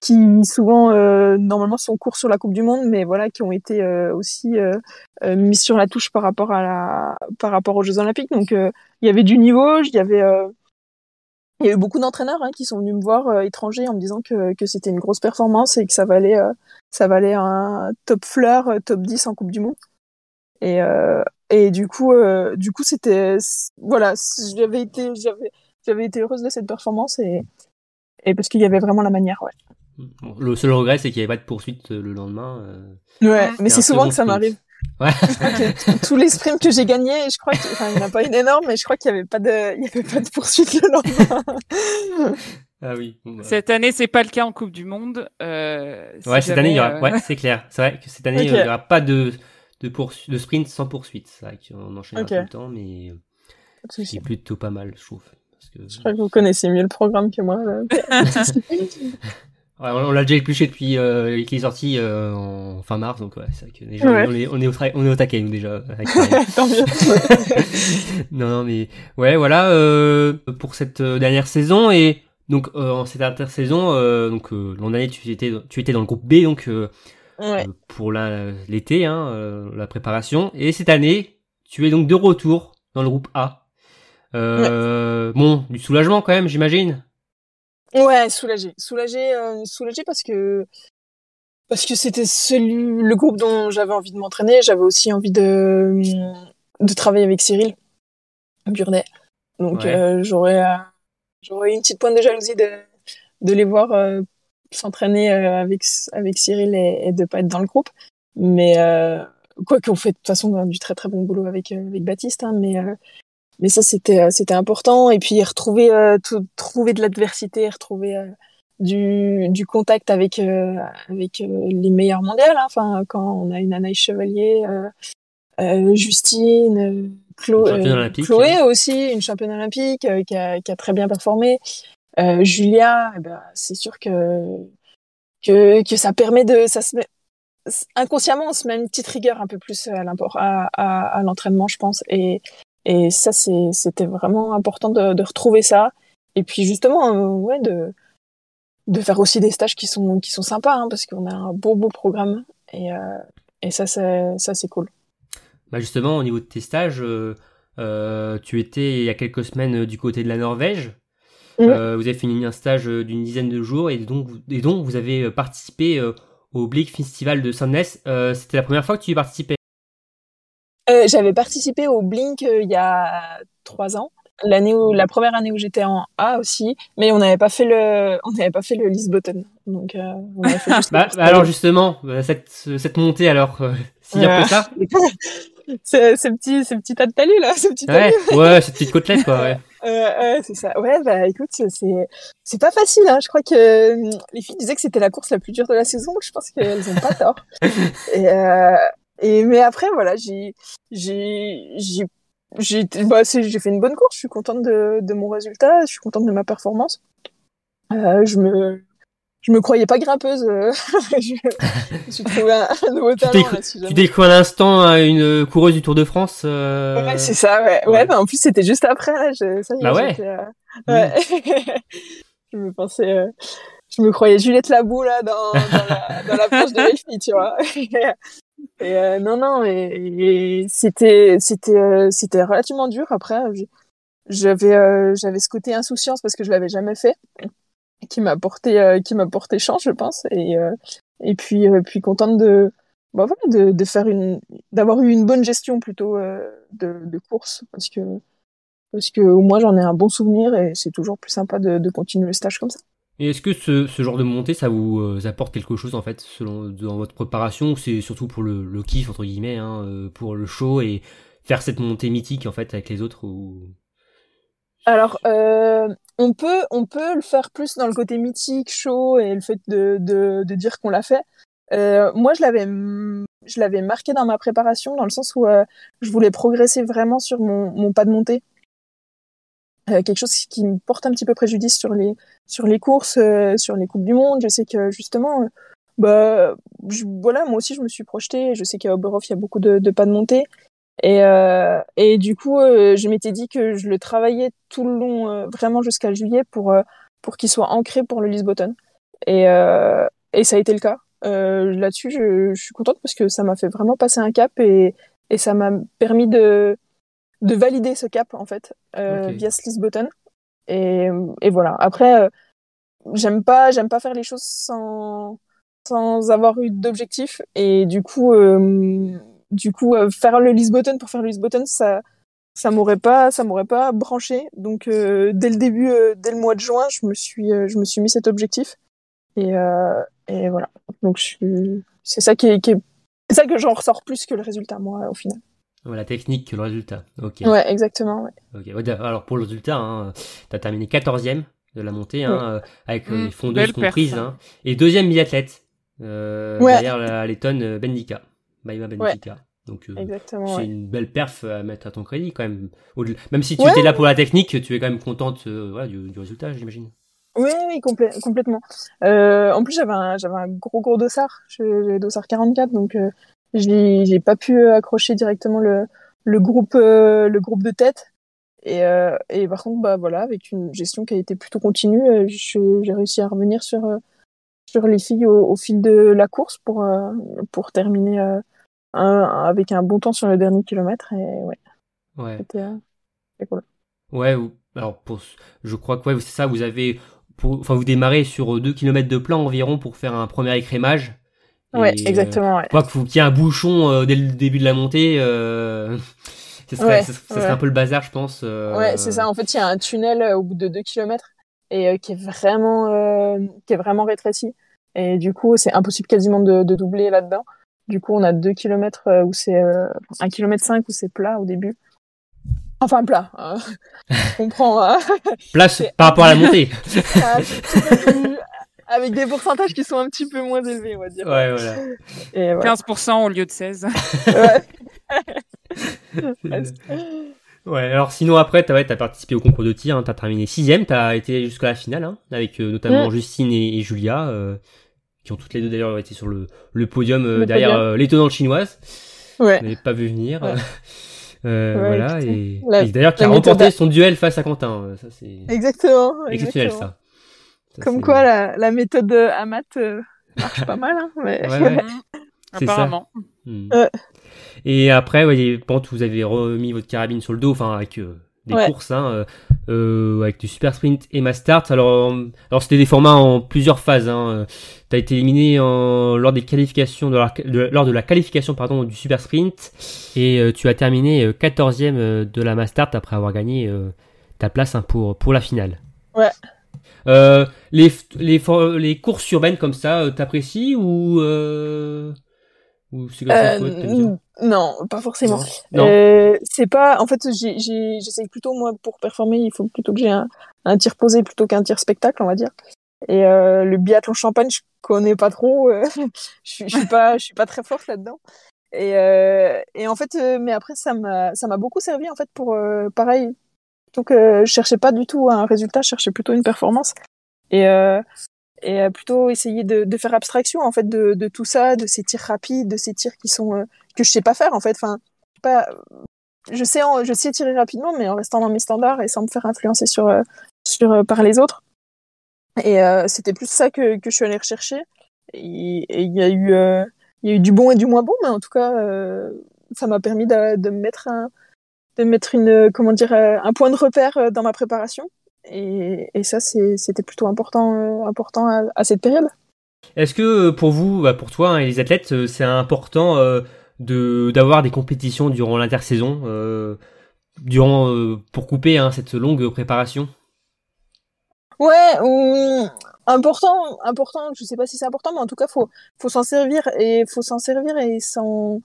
qui souvent euh, normalement sont courts sur la Coupe du Monde, mais voilà, qui ont été euh, aussi euh, euh mis sur la touche par rapport à la, par rapport aux Jeux Olympiques. Donc il y avait du niveau, il y avait, il y a eu beaucoup d'entraîneurs hein, qui sont venus me voir étrangers en me disant que, que c'était une grosse performance et que ça valait, ça valait un top fleur, top 10 en Coupe du Monde. Et, et du coup, du coup, c'était, voilà, j'avais été, j'avais, j'avais été heureuse de cette performance et et parce qu'il y avait vraiment la manière, ouais. le seul regret, c'est qu'il n'y avait pas de poursuite euh, le lendemain. Euh... Ouais, mais c'est souvent que ça m'arrive. Ouais. tous les sprints que j'ai gagnés, je crois enfin, il n'y en a pas une énorme, mais je crois qu'il n'y avait pas de, il y avait pas de poursuite le lendemain. ah oui. Bah. Cette année, c'est pas le cas en Coupe du Monde. Euh, ouais, cette année, il y aura, ouais, c'est clair. C'est vrai que cette année, il n'y aura pas de, de, poursuite, de sprint sans poursuite. C'est vrai qu'on enchaînera tout le temps, mais c'est plutôt pas mal, je trouve. Je crois que vous connaissez mieux le programme que moi. Ouais, on l'a déjà épluché depuis euh, qu'il est sorti euh, en fin mars, donc ouais, c'est vrai que déjà, ouais. on, est, on, est au on est au taquet nous déjà. Tant mieux. non, non, mais ouais, voilà euh, pour cette euh, dernière saison et donc euh, en cette intersaison, euh, donc l'an dernier tu étais tu étais dans le groupe B donc ouais. pour l'été, hein, la préparation et cette année tu es donc de retour dans le groupe A. Euh, Bon, du soulagement quand même, j'imagine. Ouais, soulagé, soulagé, euh, soulagé parce que parce que c'était celui le groupe dont j'avais envie de m'entraîner. J'avais aussi envie de de travailler avec Cyril Burnet. Donc ouais. euh, j'aurais j'aurais une petite pointe de jalousie de de les voir s'entraîner avec avec Cyril et, et de pas être dans le groupe. Mais quoi qu'on fait de toute façon du très très bon boulot avec avec Baptiste, hein, mais mais ça c'était euh, c'était important et puis retrouver euh, tout, trouver de l'adversité retrouver euh, du, du contact avec euh, avec les meilleurs mondiales hein. enfin quand on a une Anaïs Chevalier Justine Chlo Chloé hein. aussi une championne olympique qui a, qui, a, très bien performé Julia eh ben, c'est sûr que que que ça permet de ça se met inconsciemment on se met une petite rigueur un peu plus à à, à, à l'entraînement je pense et et ça, c'était vraiment important de, de, retrouver ça. Et puis justement, euh, ouais, de, de faire aussi des stages qui sont, qui sont sympas, hein, parce qu'on a un beau, beau programme. Et, euh, et ça, c'est cool. Bah justement, au niveau de tes stages, euh, euh, tu étais il y a quelques semaines du côté de la Norvège. Mmh. Vous avez fini un stage d'une dizaine de jours et donc, et donc vous avez participé au Blick Festival de Sandnes. C'était la première fois que tu y participais? Euh, J'avais participé au Blink euh, il y a trois ans. L'année où, la première année où j'étais en A aussi, mais on n'avait pas fait le, on n'avait pas fait le Lisbottom. Donc, euh, on avait fait juste bah, alors justement, euh, cette, cette montée alors, euh, s'il y a peu ça. ce, ce petit, ce petit tas de talus là, ce petit ouais, ouais, cette petite côtelette quoi. Ouais. Euh, c'est ça. Ouais, bah écoute, c'est c'est pas facile. Hein. Je crois que les filles disaient que c'était la course la plus dure de la saison. Je pense qu'elles ont pas tort. Et, euh, Et mais après voilà, j'ai j'ai j'ai j'ai bah, j'ai fait une bonne course. Je suis contente de, de mon résultat. Je suis contente de ma performance. Euh, je me je me croyais pas grimpeuse. euh, je, je trouvé un, un nouveau Tu talent. t'es là, si Tu découvres à l'instant hein, une coureuse du Tour de France. euh, Ouais, c'est ça, ouais. Ouais, ouais. bah, en plus, c'était juste après, là. Je, ça y est, Bah ouais. euh, ouais. je me pensais, euh, je me croyais Juliette Labou, là, dans, dans la, dans la planche de Elfie, tu vois. euh, non, non, et, c'était, c'était, euh, c'était relativement dur. Après, j'ai- j'avais, euh, j'avais ce côté insouciance parce que je l'avais jamais fait, qui m'a porté, euh, qui m'a porté chance, je pense. Et, euh, et puis, euh, puis contente bah de, de faire une, d'avoir eu une bonne gestion plutôt euh, de, de course parce que parce que au moins j'en ai un bon souvenir et c'est toujours plus sympa de continuer le stage comme ça. Et est-ce que ce, genre de montée, ça vous euh, apporte quelque chose en fait, selon dans votre préparation, ou c'est surtout pour le, kiff entre guillemets, hein, euh, pour le show et faire cette montée mythique en fait avec les autres ou... Alors euh, on peut on peut le faire plus dans le côté mythique, chaud et le fait de de, dire qu'on l'a fait. Moi je l'avais je l'avais marqué dans ma préparation dans le sens où je voulais progresser vraiment sur mon pas de montée. Euh, quelque chose qui me porte un petit peu préjudice sur les sur les courses, euh, sur les coupes du monde. Je sais que justement, euh, bah je- voilà, moi aussi je me suis projetée. Je sais qu'à Oberhof il y a beaucoup de, de pas de montée. Et, euh, et du coup, euh, je m'étais dit que je le travaillais tout le long, vraiment jusqu'à juillet, pour, pour qu'il soit ancré pour le Lisbonne. Et, et ça a été le cas. Là-dessus, je, je suis contente parce que ça m'a fait vraiment passer un cap et, et ça m'a permis de, de valider ce cap, en fait, euh, Ok. via ce Lisbonne. Et, et voilà. Après, euh, j'aime pas, j'aime pas faire les choses sans, sans avoir eu d'objectif. Et du coup, euh, du coup, euh, faire le Lisbonne pour faire le Lisbonne, ça, ça m'aurait pas, ça m'aurait pas branché. Donc, dès le début, dès le mois de juin, je me suis, je me suis mis cet objectif. Et, et voilà. Donc, je suis, c'est ça qui est, qui est- c'est ça que j'en ressors plus que le résultat, moi, au final. La technique que le résultat. Ok. Ouais, exactement. Ouais. Alors pour le résultat, hein, t'as terminé 14e de la montée, hein, euh, avec euh, Mm, les fondeuses comprises, hein. et deuxième biathlète euh, Ouais. derrière la Lettonne euh, Bendika, Bendika. Donc euh, Exactement. c'est ouais. une belle perf à mettre à ton crédit quand même. Au-delà- Même si tu Ouais. étais là pour la technique, tu es quand même contente euh, voilà, du, du résultat, j'imagine. Oui, oui, complè- complètement. Euh, en plus, j'avais un, j'avais un gros gros dossard, j'avais dossard 44, donc euh, j'ai, j'ai pas pu accrocher directement le, le groupe, euh, le groupe de tête. Et, euh, et par contre, bah voilà, avec une gestion qui a été plutôt continue, euh, j'ai réussi à revenir sur euh, sur les filles au, au fil de la course pour euh, pour terminer euh, un- avec un bon temps sur le dernier kilomètre. Et ouais, Ouais. c'était euh, cool. Ouais, ou- alors pour, je crois que ouais, c'est ça, vous avez, pour, enfin vous démarrez sur 2 km de plan environ pour faire un premier écrémage. Ouais, Et, euh, exactement. Ouais. Qu'il y ait un bouchon euh, dès le début de la montée, euh, ce serait, Ouais, ce- ce serait ouais. un peu le bazar, je pense. euh, Ouais, c'est ça. En fait, il y a un tunnel au bout de 2 kilomètres et euh, qui est vraiment euh, qui est vraiment rétréci. Et du coup, c'est impossible quasiment de, de doubler là-dedans. Du coup, on a 2 kilomètres euh, où c'est euh, 1 km 5 où c'est plat au début. Enfin plat. Hein. On. Hein. Place c'est- par rapport à la montée. Un petit peu plus- Avec des pourcentages qui sont un petit peu moins élevés, on va dire. ouais, voilà. Et voilà. 15% au lieu de 16. Ouais. Ouais, alors sinon après, t'as ouais, as participé au concours de tir, hein, t'as terminé sixième, t'as été jusqu'à la finale, hein, avec euh, notamment Mm. Justine et, et Julia, euh, qui ont toutes les deux d'ailleurs été sur le, le podium euh, Le derrière podium. euh, l'étonnante chinoise. Ouais. Je n'avais pas vu venir. Ouais. Euh, Ouais, voilà, et, d'ailleurs qui a remporté son duel face à Quentin. Ça c'est Exactement. exceptionnel exactement. ça. Ça, Comme quoi, la, la méthode de Amat euh, marche pas mal. Hein, mais... Ouais, ouais. C'est ça. Apparemment. Hmm. Ouais. Et après, ouais, bon, vous avez remis votre carabine sur le dos, enfin avec euh, des Ouais. courses, hein, euh, euh, avec du super sprint et mass start. Alors, euh, alors c'était des formats en plusieurs phases. Hein. T'as été éliminé en, lors des qualifications, de la, de- lors de la qualification pardon du super sprint, et euh, tu as terminé euh, 14e euh, de la mass start après avoir gagné euh, ta place hein, pour pour la finale. Ouais. Euh, les, les, les courses urbaines comme ça, euh, t'apprécies ou, euh, ou c'est comme non, pas forcément. Euh, c'est pas. En fait, j'essaye plutôt moi pour performer, il faut plutôt que j'ai un, un tir posé plutôt qu'un tir spectacle, on va dire. Et euh, le biathlon champagne, je connais pas trop. euh, je suis je suis pas, je suis pas très forte là-dedans. Et, et en fait, mais après, ça m'a, ça m'a beaucoup servi en fait pour pareil. Donc, euh, je cherchais pas du tout un résultat, je cherchais plutôt une performance. Et, euh, euh, plutôt essayer de, faire abstraction en fait de, tout ça, de ces tirs rapides, de ces tirs qui sont euh, que je sais pas faire en fait. Enfin, je sais, je sais tirer rapidement, mais en restant dans mes standards et sans me faire influencer sur par les autres. Et c'était plus ça que, je suis allée rechercher. Et il y a eu il y a eu du bon et du moins bon, mais en tout cas, ça m'a permis de, de me mettre un de me mettre une comment dire euh, un point de repère euh, dans ma préparation. Et, et ça, c'était plutôt important euh, important à, à cette période. Est-ce que pour vous, bah, pour toi hein, et les athlètes, c'est important de d'avoir des compétitions durant l'intersaison, euh, durant euh, pour couper hein, cette longue préparation? Ouais, ou important, important. Je sais pas si c'est important, mais en tout cas, faut faut s'en servir et faut s'en servir et s'en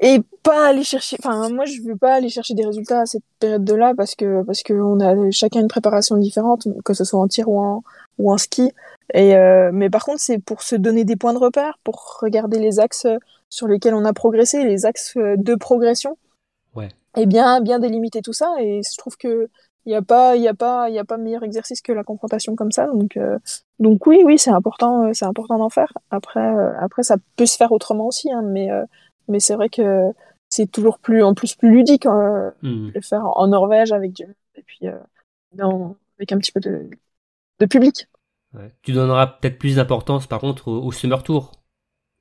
et pas aller chercher. Enfin, moi, je veux pas aller chercher des résultats à cette période-là parce que parce que on a chacun une préparation différente, que ce soit en tir ou en ou en ski. Et euh, mais par contre, c'est pour se donner des points de repère, pour regarder les axes sur lesquels on a progressé, les axes de progression. Ouais. Et bien bien délimiter tout ça. Et je trouve que il y a pas il y a pas il y a pas meilleur exercice que la confrontation comme ça. Donc euh, donc oui oui c'est important c'est important d'en faire. Après euh, après ça peut se faire autrement aussi, hein, mais euh, mais c'est vrai que c'est toujours plus en plus plus ludique euh, Hmm. le faire en Norvège avec du et puis euh, dans, avec un petit peu de, de public. Ouais. Tu donneras peut-être plus d'importance par contre au, au Summer Tour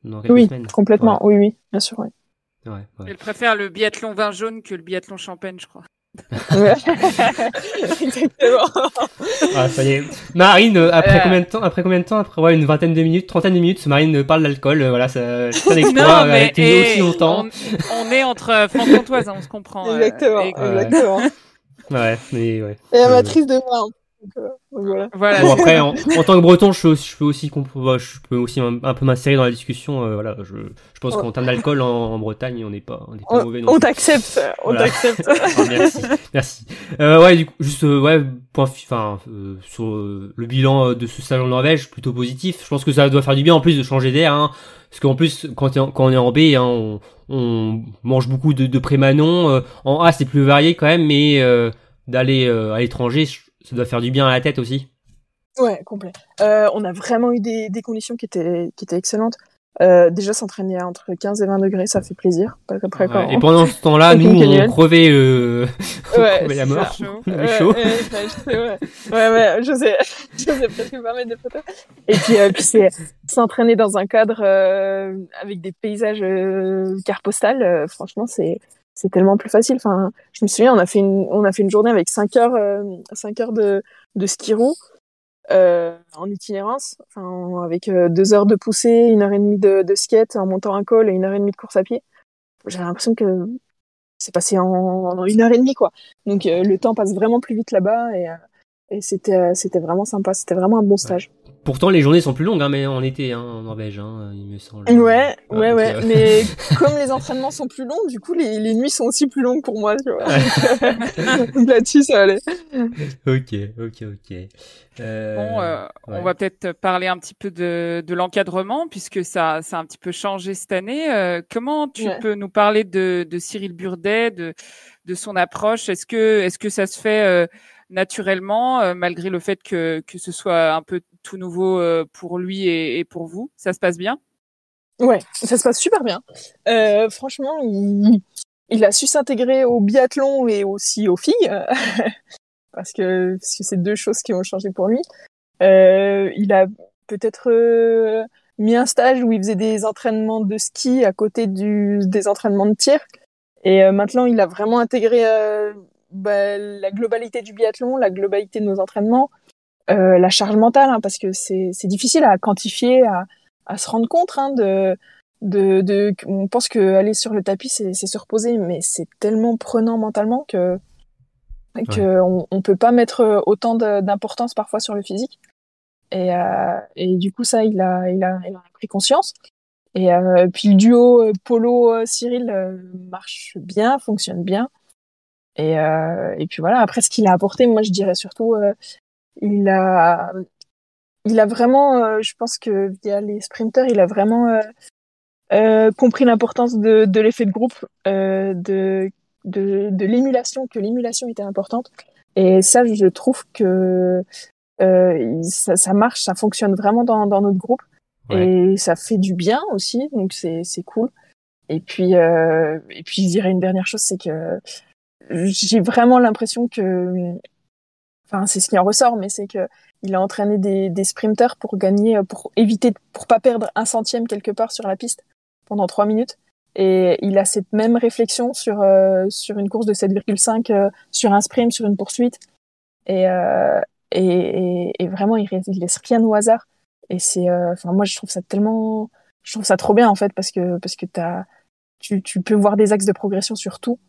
dans quelques Oui, semaines. complètement. Oui, oui, bien sûr. Oui. Ouais, ouais, ouais. Elle préfère le biathlon vin jaune que le biathlon champagne, je crois. Exactement. Ah, ça y est. Marine, euh, après Euh. combien de temps Après combien de temps Après ouais, une vingtaine de minutes, trentaine de minutes, Marine euh, parle d'alcool. euh, voilà, ça, c'est un exploit. Euh, elle tenu aussi longtemps. On, on est entre franc-comtoises, hein, on se comprend. euh, Exactement. et- Ouais. Exactement. Ouais, mais ouais. Et Euh, amatrice de vin. Donc, euh, donc voilà. Voilà. Bon après, en, en tant que Breton, je, peux aussi- je peux aussi, je peux aussi un, un peu m'insérer dans la discussion. euh, voilà, je, je pense Ouais. qu'en termes d'alcool en, en Bretagne, on n'est pas, on n'est pas On, mauvais. non on t'accepte. On Voilà. t'accepte. Ah, merci, merci. Euh, ouais, du coup, juste euh, ouais, point, fi- enfin, euh, sur euh, le bilan de ce salon de Norvège, plutôt positif. Je pense que ça doit faire du bien en plus de changer d'air, hein, parce qu'en plus, quand, quand on est en B, hein, on, on mange beaucoup de, de prémanon. euh, en A, c'est plus varié quand même, mais euh, d'aller euh, à l'étranger, je- ça doit faire du bien à la tête aussi. Ouais, complet. Euh, on a vraiment eu des, des conditions qui étaient, qui étaient excellentes. Euh, déjà, s'entraîner à entre 15 et 20 degrés, ça fait plaisir. Parce qu'après, Ouais, quand... Et pendant ce temps-là, nous, on crevait, euh, on Ouais, crevait la. On avait Ouais, chaud. ouais, ouais, je sais, je sais, presque pas mettre des photos. Et puis, euh, puis c'est s'entraîner dans un cadre avec des paysages euh, carte postale. euh, franchement, c'est c'est tellement plus facile. Enfin, je me souviens, on a fait une on a fait une journée avec 5 heures euh, 5 heures de de ski roue euh, en itinérance, enfin avec euh, deux heures de poussée, une heure et demie de, de skate en montant un col et une heure et demie de course à pied. J'avais l'impression que c'est passé en, en une heure et demie quoi. Donc euh, le temps passe vraiment plus vite là-bas et, euh, et c'était euh, c'était vraiment sympa, c'était vraiment un bon stage. Pourtant, les journées sont plus longues, hein, mais en été, hein, en Norvège, hein, il me semble. Ouais, Ah, ouais, donc, ouais. Mais comme les entraînements sont plus longs, du coup les, les nuits sont aussi plus longues pour moi. Tu vois. Là-dessus ça allait. ok, ok, ok. Euh, Bon, euh, ouais. on va peut-être parler un petit peu de, de l'encadrement, puisque ça, ça a un petit peu changé cette année. Euh, comment tu Ouais. peux nous parler de, de Cyril Burdet, de, de son approche? Est-ce que, est-ce que ça se fait euh, naturellement, euh, malgré le fait que, que ce soit un peu tout nouveau euh, pour lui et, et pour vous Ça se passe bien? Ouais, ça se passe super bien. Euh, franchement, il, il a su s'intégrer au biathlon et aussi aux filles, parce que parce que c'est deux choses qui ont changé pour lui. Euh, il a peut-être euh, mis un stage où il faisait des entraînements de ski à côté du, des entraînements de tir, et euh, maintenant il a vraiment intégré bah, la globalité du biathlon, la globalité de nos entraînements, euh, la charge mentale, hein, parce que c'est difficile à quantifier, à à se rendre compte hein, de, de, de, on pense que aller sur le tapis c'est se reposer, mais c'est tellement prenant mentalement que que on, on peut pas mettre autant d'importance parfois sur le physique. Et, euh, et du coup ça il a il a il a pris conscience. Et euh, puis le duo euh, Polo euh, Cyril euh, marche bien, fonctionne bien. Et euh, et puis voilà après ce qu'il a apporté, moi je dirais surtout euh, il a il a vraiment, euh, je pense que via les sprinters, il a vraiment euh, euh, compris l'importance de, de l'effet de groupe, euh, de, de, de l'émulation, que l'émulation était importante. Et ça, je trouve que euh, ça, ça, marche, ça fonctionne vraiment dans, dans notre groupe. Ouais. Et ça fait du bien aussi, donc c'est cool. Et puis, euh, et puis je dirais une dernière chose, c'est que j'ai vraiment l'impression que, enfin c'est ce qui en ressort, mais c'est que il a entraîné des, des sprinters pour gagner, pour éviter, pour pas perdre un centième quelque part sur la piste pendant trois minutes. Et il a cette même réflexion sur euh, sur une course de 7,5, euh, sur un sprint, sur une poursuite. Et, euh, et, et, vraiment, il, il laisse rien au hasard. Et c'est, euh, enfin moi, je trouve ça tellement, je trouve ça trop bien en fait parce que parce que t'as, tu, tu peux voir des axes de progression sur tout.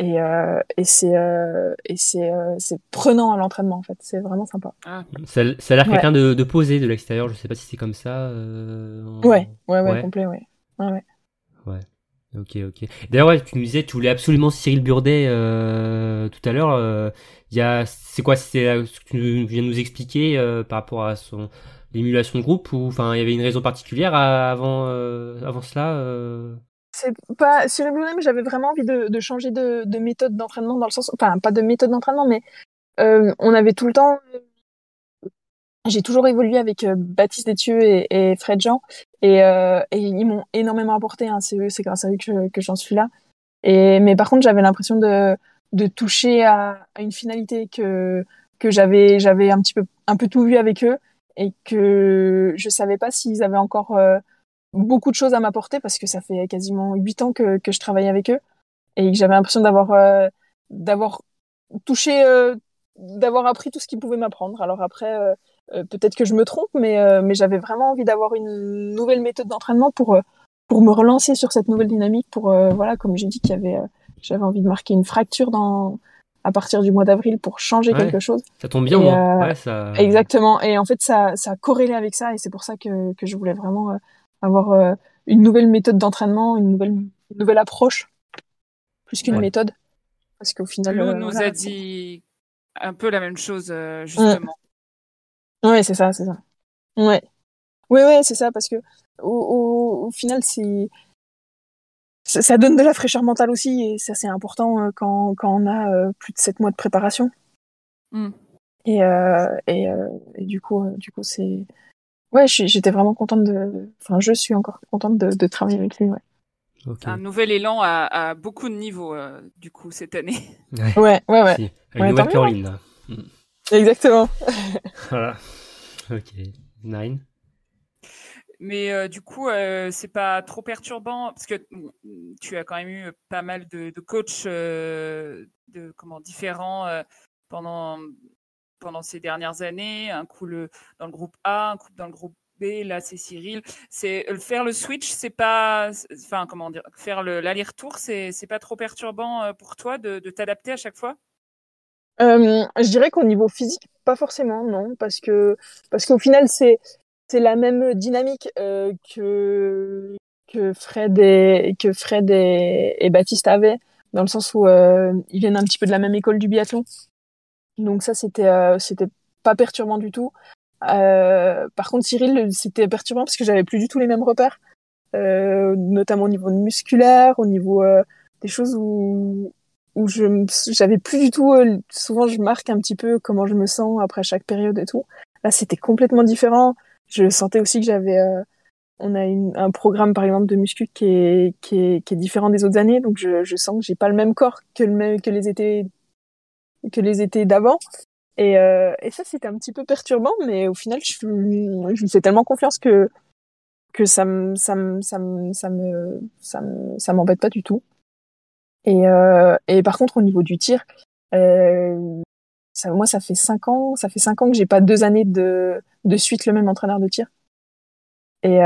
Et, euh, et c'est euh, et c'est euh, c'est prenant à l'entraînement en fait. C'est vraiment sympa. Ah. ça, ça a l'air ouais. quelqu'un de, de posé de l'extérieur. Je sais pas si c'est comme ça euh, en... ouais, ouais ouais complet ouais. Ouais ouais. Ouais. Ok ok. D'ailleurs ouais tu nous disais tu voulais absolument Cyril Burdet euh, tout à l'heure euh, il y a c'est quoi c'est ce que tu viens de nous expliquer par rapport à son l'émulation de groupe ou enfin il y avait une raison particulière avant avant cela c'est pas sur les mais j'avais vraiment envie de, de changer de, de méthode d'entraînement dans le sens enfin pas de méthode d'entraînement mais euh, on avait tout le temps j'ai toujours évolué avec euh, Baptiste Détieux et, et, Fred Jean et, euh, et ils m'ont énormément apporté hein, c'est c'est grâce à eux que, que j'en suis là. Et mais par contre j'avais l'impression de de toucher à, à, une finalité que que j'avais j'avais un petit peu un peu tout vu avec eux et que je savais pas s'ils avaient encore euh, beaucoup de choses à m'apporter parce que ça fait quasiment huit ans que, que je travaille avec eux et que j'avais l'impression d'avoir euh, d'avoir touché euh, d'avoir appris tout ce qu'ils pouvaient m'apprendre alors après euh, euh peut-être que je me trompe mais euh, mais j'avais vraiment envie d'avoir une nouvelle méthode d'entraînement pour euh, pour me relancer sur cette nouvelle dynamique pour voilà comme j'ai dit qu'il y avait j'avais envie de marquer une fracture dans à partir du mois d'avril pour changer ouais, quelque chose. Ça tombe bien, moi. Ouais, ça... Exactement. Et en fait, ça, ça a corrélé avec ça, et c'est pour ça que, que je voulais vraiment avoir euh, une nouvelle méthode d'entraînement, une nouvelle, une nouvelle approche, plus qu'une ouais. méthode. Parce qu'au final. Lou euh, nous voilà, a dit un peu la même chose, euh, justement. Ouais, ouais c'est ça, c'est ça. Ouais. Oui, ouais, c'est ça, parce que au, au, au final, c'est. Ça, ça, donne de la fraîcheur mentale aussi, et ça, c'est important euh, quand, quand on a euh, plus de 7 mois de préparation. Mm. Et, euh, et, et, du coup, du coup c'est ouais, j'étais vraiment contente de. Enfin, je suis encore contente de, de travailler avec lui. Ouais. Okay. Un nouvel élan à, à beaucoup de niveaux, euh, du coup, cette année. Ouais, ouais, ouais. ouais. Si. Une ouais, nouvelle Caroline, là. Exactement. voilà. Ok. Nine. Mais euh, du coup, euh, c'est pas trop perturbant parce que tu as quand même eu pas mal de, de coachs euh, de comment différents pendant pendant ces dernières années, un coup dans le groupe A, un coup dans le groupe B, là c'est Cyril. C'est faire le switch, c'est pas, enfin comment dire, faire l'aller-retour, c'est pas trop perturbant euh, pour toi de, t'adapter à chaque fois? Euh, je dirais qu'au niveau physique, pas forcément, non, parce que parce qu'au final c'est c'est la même dynamique euh, que que Fred et que Fred et, Baptiste avaient, dans le sens où euh, ils viennent un petit peu de la même école du biathlon. Donc ça, c'était euh, c'était pas perturbant du tout. Euh, par contre, Cyril, c'était perturbant parce que j'avais plus du tout les mêmes repères, euh, notamment au niveau musculaire, au niveau des choses où où je j'avais plus du tout. Euh, souvent, je marque un petit peu comment je me sens après chaque période et tout. Là, c'était complètement différent. Je sentais aussi que j'avais euh, on a une, un programme par exemple de muscu qui est, qui est, qui est différent des autres années, donc je, je sens que j'ai pas le même corps que, le même, que les étés que les étés d'avant. Et, euh, et ça, c'était un petit peu perturbant, mais au final, je, je fais tellement confiance que que ça me ça me ça me ça me ça me ça m'embête pas du tout. Et euh, et par contre, au niveau du tir, euh, ça, moi, ça fait cinq ans, ça fait cinq ans que j'ai pas deux années de de suite le même entraîneur de tir. Et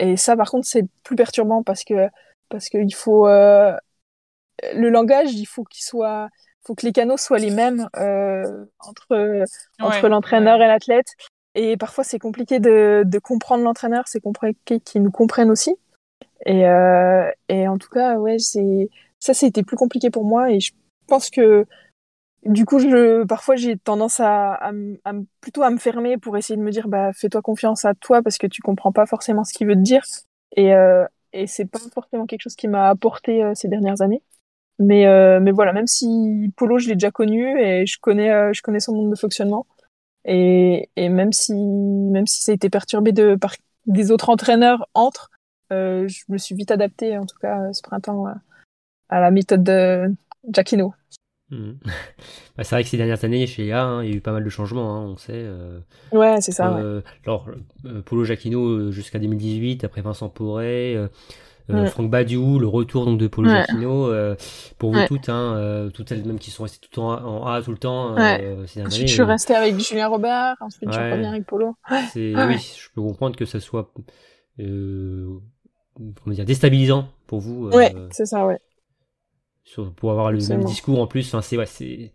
et ça, par contre, c'est plus perturbant parce que parce qu'il faut le langage, il faut qu'il soit faut que les canaux soient les mêmes euh, entre ouais, entre l'entraîneur et l'athlète. Et parfois c'est compliqué de, de comprendre l'entraîneur, c'est compliqué qu'il nous comprenne aussi. Et, euh, et en tout cas, ouais, c'est ça, c'était plus compliqué pour moi. Et je pense que du coup, je, parfois j'ai tendance à, à, à, plutôt à me fermer pour essayer de me dire, bah, fais-toi confiance à toi parce que tu comprends pas forcément ce qu'il veut te dire. Et, euh, et c'est pas forcément quelque chose qui m'a apporté ces dernières années. Mais, mais voilà, même si Polo, je l'ai déjà connu et je connais, je connais son monde de fonctionnement. Et, et même si même si ça a été perturbé de par des autres entraîneurs entre, je me suis vite adapté en tout cas ce printemps à la méthode de Giacchino. Hmm. Bah, c'est vrai que ces dernières années chez IA, hein, il y a eu pas mal de changements, hein, on sait. Euh, ouais, c'est ça. Euh, alors, euh, Polo Jacquino jusqu'à 2018, après Vincent Poré, mm. Franck Badiou, le retour donc de Polo ouais. pour vous toutes, hein, toutes celles même qui sont restées tout en, en A tout le temps. Ensuite, je suis resté avec Julien Robert, ensuite je reviens avec Polo. Oui, je peux comprendre que ça soit comment dire, déstabilisant pour vous. Ouais, c'est ça, ouais pour avoir le même discours en plus. Enfin, c'est ouais, c'est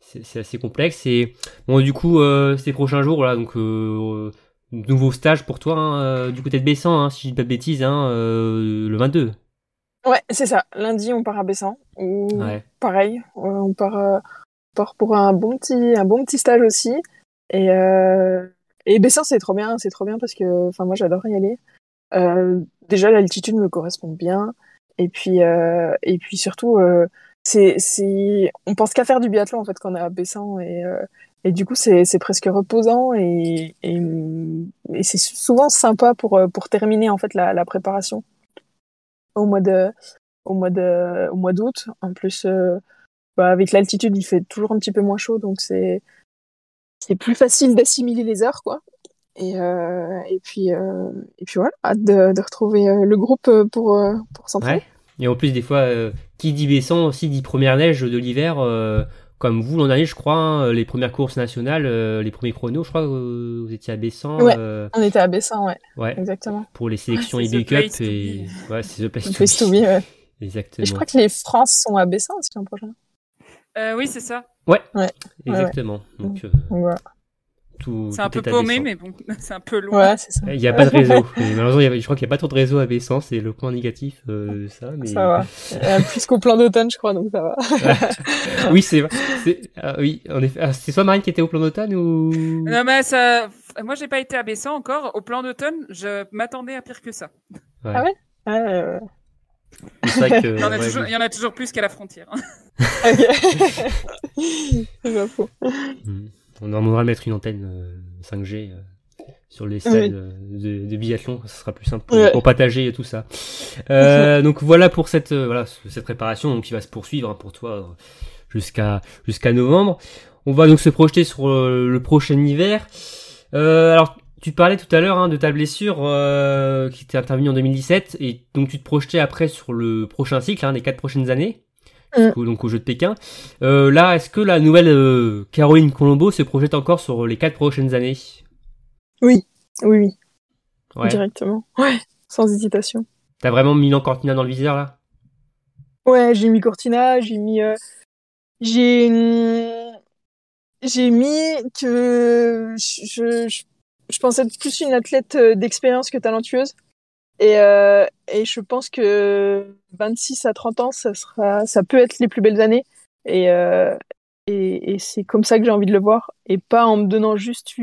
c'est assez complexe. Et bon, du coup, euh, ces prochains jours, là, donc euh, nouveau stage pour toi hein, euh, du côté de Bessan, hein, si je dis pas de bêtises, hein, euh, le 22. Ouais, c'est ça. Lundi, on part à Bessan. Pareil, on part, on part pour un bon petit, un bon petit stage aussi. Et, et Bessan, c'est trop bien, c'est trop bien parce que, enfin, moi, j'adore y aller. déjà, l'altitude me correspond bien. Et puis, euh, et puis surtout, euh, c'est, c'est, on pense qu'à faire du biathlon en fait quand on est à Bessan et, euh, et du coup c'est, presque reposant et, et, c'est souvent sympa pour, pour terminer en fait la, la préparation au mois de, au mois de, au mois d'août. En plus, bah, avec l'altitude, il fait toujours un petit peu moins chaud, donc c'est, c'est plus facile d'assimiler les heures quoi. Et, euh, et, puis, euh, et puis voilà, hâte de, de retrouver euh, le groupe pour, pour s'entraîner. Et en plus, des fois, qui dit baissant aussi dit première neige de l'hiver. Comme vous l'an dernier, je crois, hein, les premières courses nationales, les premiers chronos, je crois que vous étiez à Bessan. Ouais, on était à Bessan, ouais. Ouais. Exactement. Pour les sélections ah, IB Cup et ouais, c'est The Place, to, place to be. ouais. Exactement. Et je crois que les France sont à Bessan aussi l'an prochain. Euh, oui, c'est ça. Ouais. ouais. Exactement. Donc, voilà c'est un peu paumé, mais bon, c'est un peu loin. Ouais, c'est ça. Il n'y a pas de réseau. malheureusement, je crois qu'il n'y a pas trop de réseau à Bessan, c'est le point négatif euh, de ça. Mais... Ça va. Euh, plus qu'au plan d'automne, je crois, donc ça va. oui, c'est ah, oui, en effet. Ah, c'est soit Marine qui était au plan d'automne ou? Non, mais ça. Moi, j'ai pas été à Bessan encore. Au plan d'automne, je m'attendais à pire que ça. Ah ouais? Ah, que, il, y en a toujours, il y en a toujours plus qu'à la frontière. c'est pas faux. Hmm. On demandera de mettre une antenne 5G euh, euh, sur les stades euh, de, de, biathlon, ça sera plus simple pour, partager et tout ça. Euh, donc voilà pour cette voilà cette préparation donc qui va se poursuivre hein, pour toi jusqu'à jusqu'à novembre. On va donc se projeter sur le prochain hiver. Euh, alors tu parlais tout à l'heure hein, de ta blessure qui était intervenue en 2017 et donc tu te projetais après sur le prochain cycle, hein, les quatre prochaines années. Mm. donc au jeu de Pékin. Euh, là, est-ce que la nouvelle euh, Caroline Colombo se projette encore sur les quatre prochaines années? Oui, oui, oui. Directement. Ouais, sans hésitation. T'as vraiment mis Cortina dans le viseur là? Ouais, j'ai mis Cortina, j'ai mis. Euh, j'ai. J'ai mis que je, je, je pensais être plus une athlète d'expérience que talentueuse. Et, euh, et je pense que 26 à 30 ans, ça, sera, ça peut être les plus belles années. Et, euh, et, et c'est comme ça que j'ai envie de le voir. Et pas en me donnant juste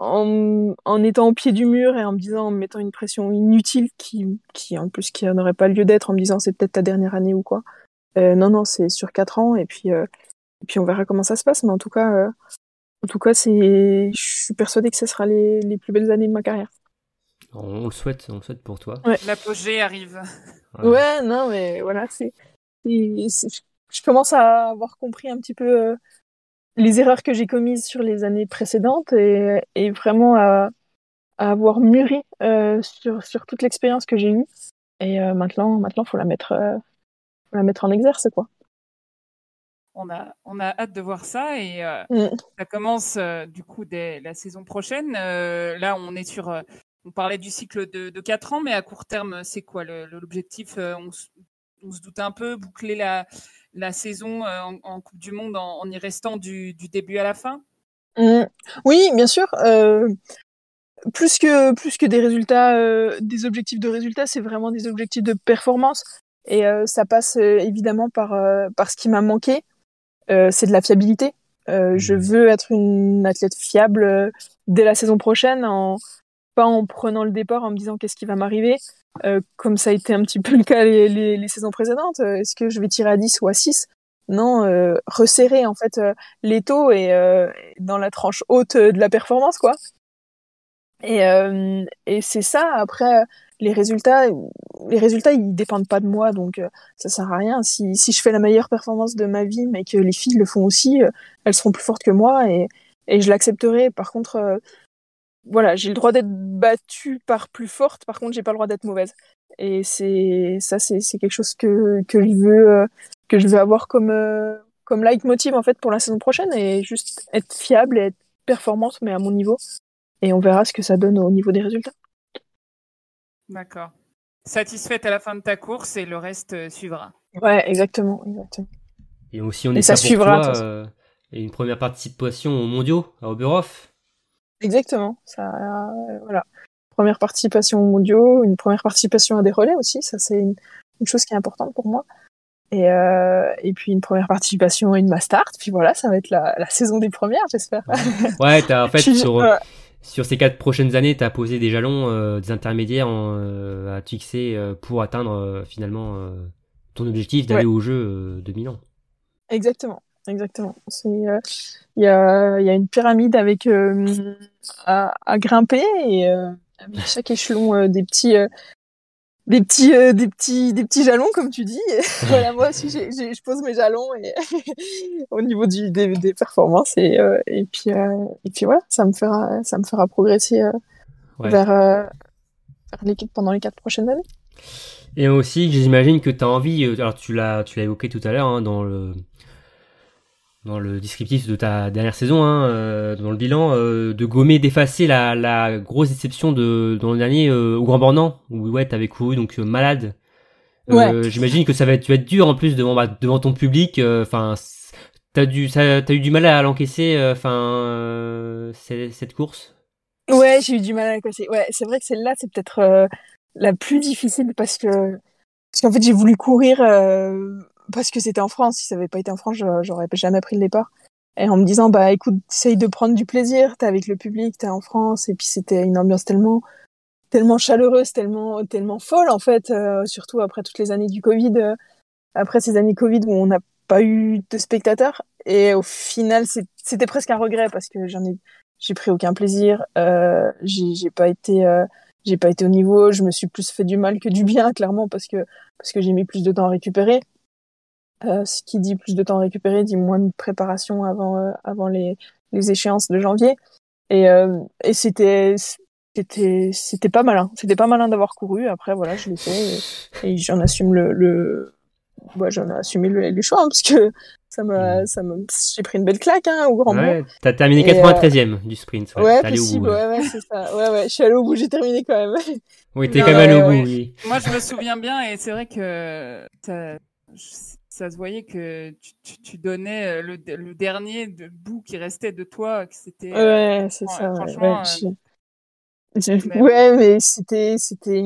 en, en étant au pied du mur et en me disant, en me mettant une pression inutile qui, qui en plus, qui n'aurait pas lieu d'être en me disant c'est peut-être ta dernière année ou quoi. Euh, non, non, c'est sur 4 ans et puis, euh, et puis on verra comment ça se passe. Mais en tout cas, euh, en tout cas, c'est, je suis persuadée que ce sera les, les plus belles années de ma carrière. On le souhaite, on le souhaite pour toi. Ouais. L'apogée arrive. Ouais. non, mais voilà, c'est, je commence à avoir compris un petit peu euh, les erreurs que j'ai commises sur les années précédentes et, et vraiment à, à, avoir mûri euh, sur, sur toute l'expérience que j'ai eue. Et euh, maintenant, maintenant, faut la mettre, euh, faut la mettre en exerce, quoi. On a, on a hâte de voir ça et euh, mm. ça commence du coup dès la saison prochaine. là, on est sur on parlait du cycle de, de 4 ans, mais à court terme, c'est quoi l'objectif euh, on, on, se doute un peu, boucler la, la saison euh, en, en, Coupe du Monde en, en y restant du, du, début à la fin? Mmh. Oui, bien sûr. Euh, plus que plus que des résultats, euh, des objectifs de résultats, c'est vraiment des objectifs de performance. Et euh, ça passe évidemment par par ce qui m'a manqué, c'est de la fiabilité. je mmh. veux être une athlète fiable dès la saison prochaine en en prenant le départ en me disant qu'est-ce qui va m'arriver, euh, comme ça a été un petit peu le cas les, les, saisons précédentes. Euh, Est-ce que je vais tirer à 10 ou à 6 Non, euh, resserrer en fait les taux et dans la tranche haute de la performance, quoi. Et, et c'est ça. Après, les résultats, les résultats, ils dépendent pas de moi, donc ça sert à rien. Si, si je fais la meilleure performance de ma vie, mais que les filles le font aussi, elles seront plus fortes que moi et, et je l'accepterai. Par contre, voilà, j'ai le droit d'être battue par plus forte. Par contre, j'ai pas le droit d'être mauvaise. Et c'est ça, c'est c'est quelque chose que que je veux euh, que je veux avoir comme euh, comme leitmotiv en fait pour la saison prochaine et juste être fiable et être performante, mais à mon niveau. Et on verra ce que ça donne au niveau des résultats. D'accord. Satisfaite à la fin de ta course et le reste euh, suivra. Ouais, exactement, exactement. Et aussi, on Et est ça ça pour suivra, toi, euh, et une première participation aux mondiaux à Oberhof. Exactement. Ça, euh, voilà. Première participation aux mondiaux, une première participation à des relais aussi. Ça, c'est une, une chose qui est importante pour moi. Et, euh, et puis une première participation à une Mastart. Puis voilà, ça va être la, la saison des premières, j'espère. Ouais, t'as en fait sur, ces quatre prochaines années, t'as posé des jalons, euh, des intermédiaires en, à fixer pour atteindre finalement ton objectif d'aller au jeu de Milan. Exactement, exactement. C'est, euh, il y a, y a une pyramide avec euh, à, à grimper et euh, avec chaque échelon euh, des petits, des petits, des petits, des petits jalons comme tu dis. Voilà, moi aussi, je pose mes jalons et au niveau du, des, des performances et, et puis, et puis voilà, ça me fera, ça me fera progresser Ouais. vers, vers l'équipe pendant les quatre prochaines années. Et aussi, j'imagine que tu as envie, alors tu l'as, tu l'as évoqué tout à l'heure hein, dans le dans le descriptif de ta dernière saison, hein, euh, dans le bilan, euh, de gommer, d'effacer la, la grosse déception de dans le dernier euh, au Grand Bornand où ouais t'avais couru donc euh, malade. Euh, J'imagine que ça va être, tu vas être dur en plus devant bah, devant ton public. euh, Enfin, t'as dû, ça, t'as eu du mal à l'encaisser. Enfin, euh, cette course? Ouais, j'ai eu du mal à la casser. Ouais, c'est vrai que celle-là, c'est peut-être euh, la plus difficile parce que parce qu'en fait, j'ai voulu courir euh, parce que c'était en France. Si ça avait pas été en France, j'aurais jamais pris le départ. Et en me disant, bah écoute, essaye de prendre du plaisir. T'es avec le public, t'es en France, et puis c'était une ambiance tellement tellement chaleureuse, tellement tellement folle en fait. euh, surtout après toutes les années du Covid, euh, après ces années Covid où on n'a pas eu de spectateurs. Et au final, c'était presque un regret parce que j'en ai j'ai pris aucun plaisir. Euh, j'ai pas été, euh, j'ai pas été au niveau. Je me suis plus fait du mal que du bien, clairement, parce que parce que j'ai mis plus de temps à récupérer. Euh, ce qui dit plus de temps à récupérer dit moins de préparation avant euh, avant les les échéances de janvier. Et euh, et c'était c'était c'était pas malin. C'était pas malin d'avoir couru. Après voilà, je l'ai fait et, et j'en assume le le ouais, j'en ai assumé le, les choix hein, parce que ça m'a ça m'a j'ai pris une belle claque hein, au grand mot. Ouais, t'as terminé Et, euh, 93e du sprint. Ouais, Ouais, allé possible, bout. ouais, ouais, c'est ça. Ouais, ouais, je suis allée au bout, j'ai terminé quand même. Oui, t'es Non, quand même allé au bout. ouais. oui. Moi, je me souviens bien et c'est vrai que ça, se voyait que tu, tu, tu donnais euh, le, le dernier de bout qui restait de toi, que c'était. euh, Ouais, c'est ça, ouais. franchement, ouais, euh, je- je- mais- ouais, mais c'était, c'était,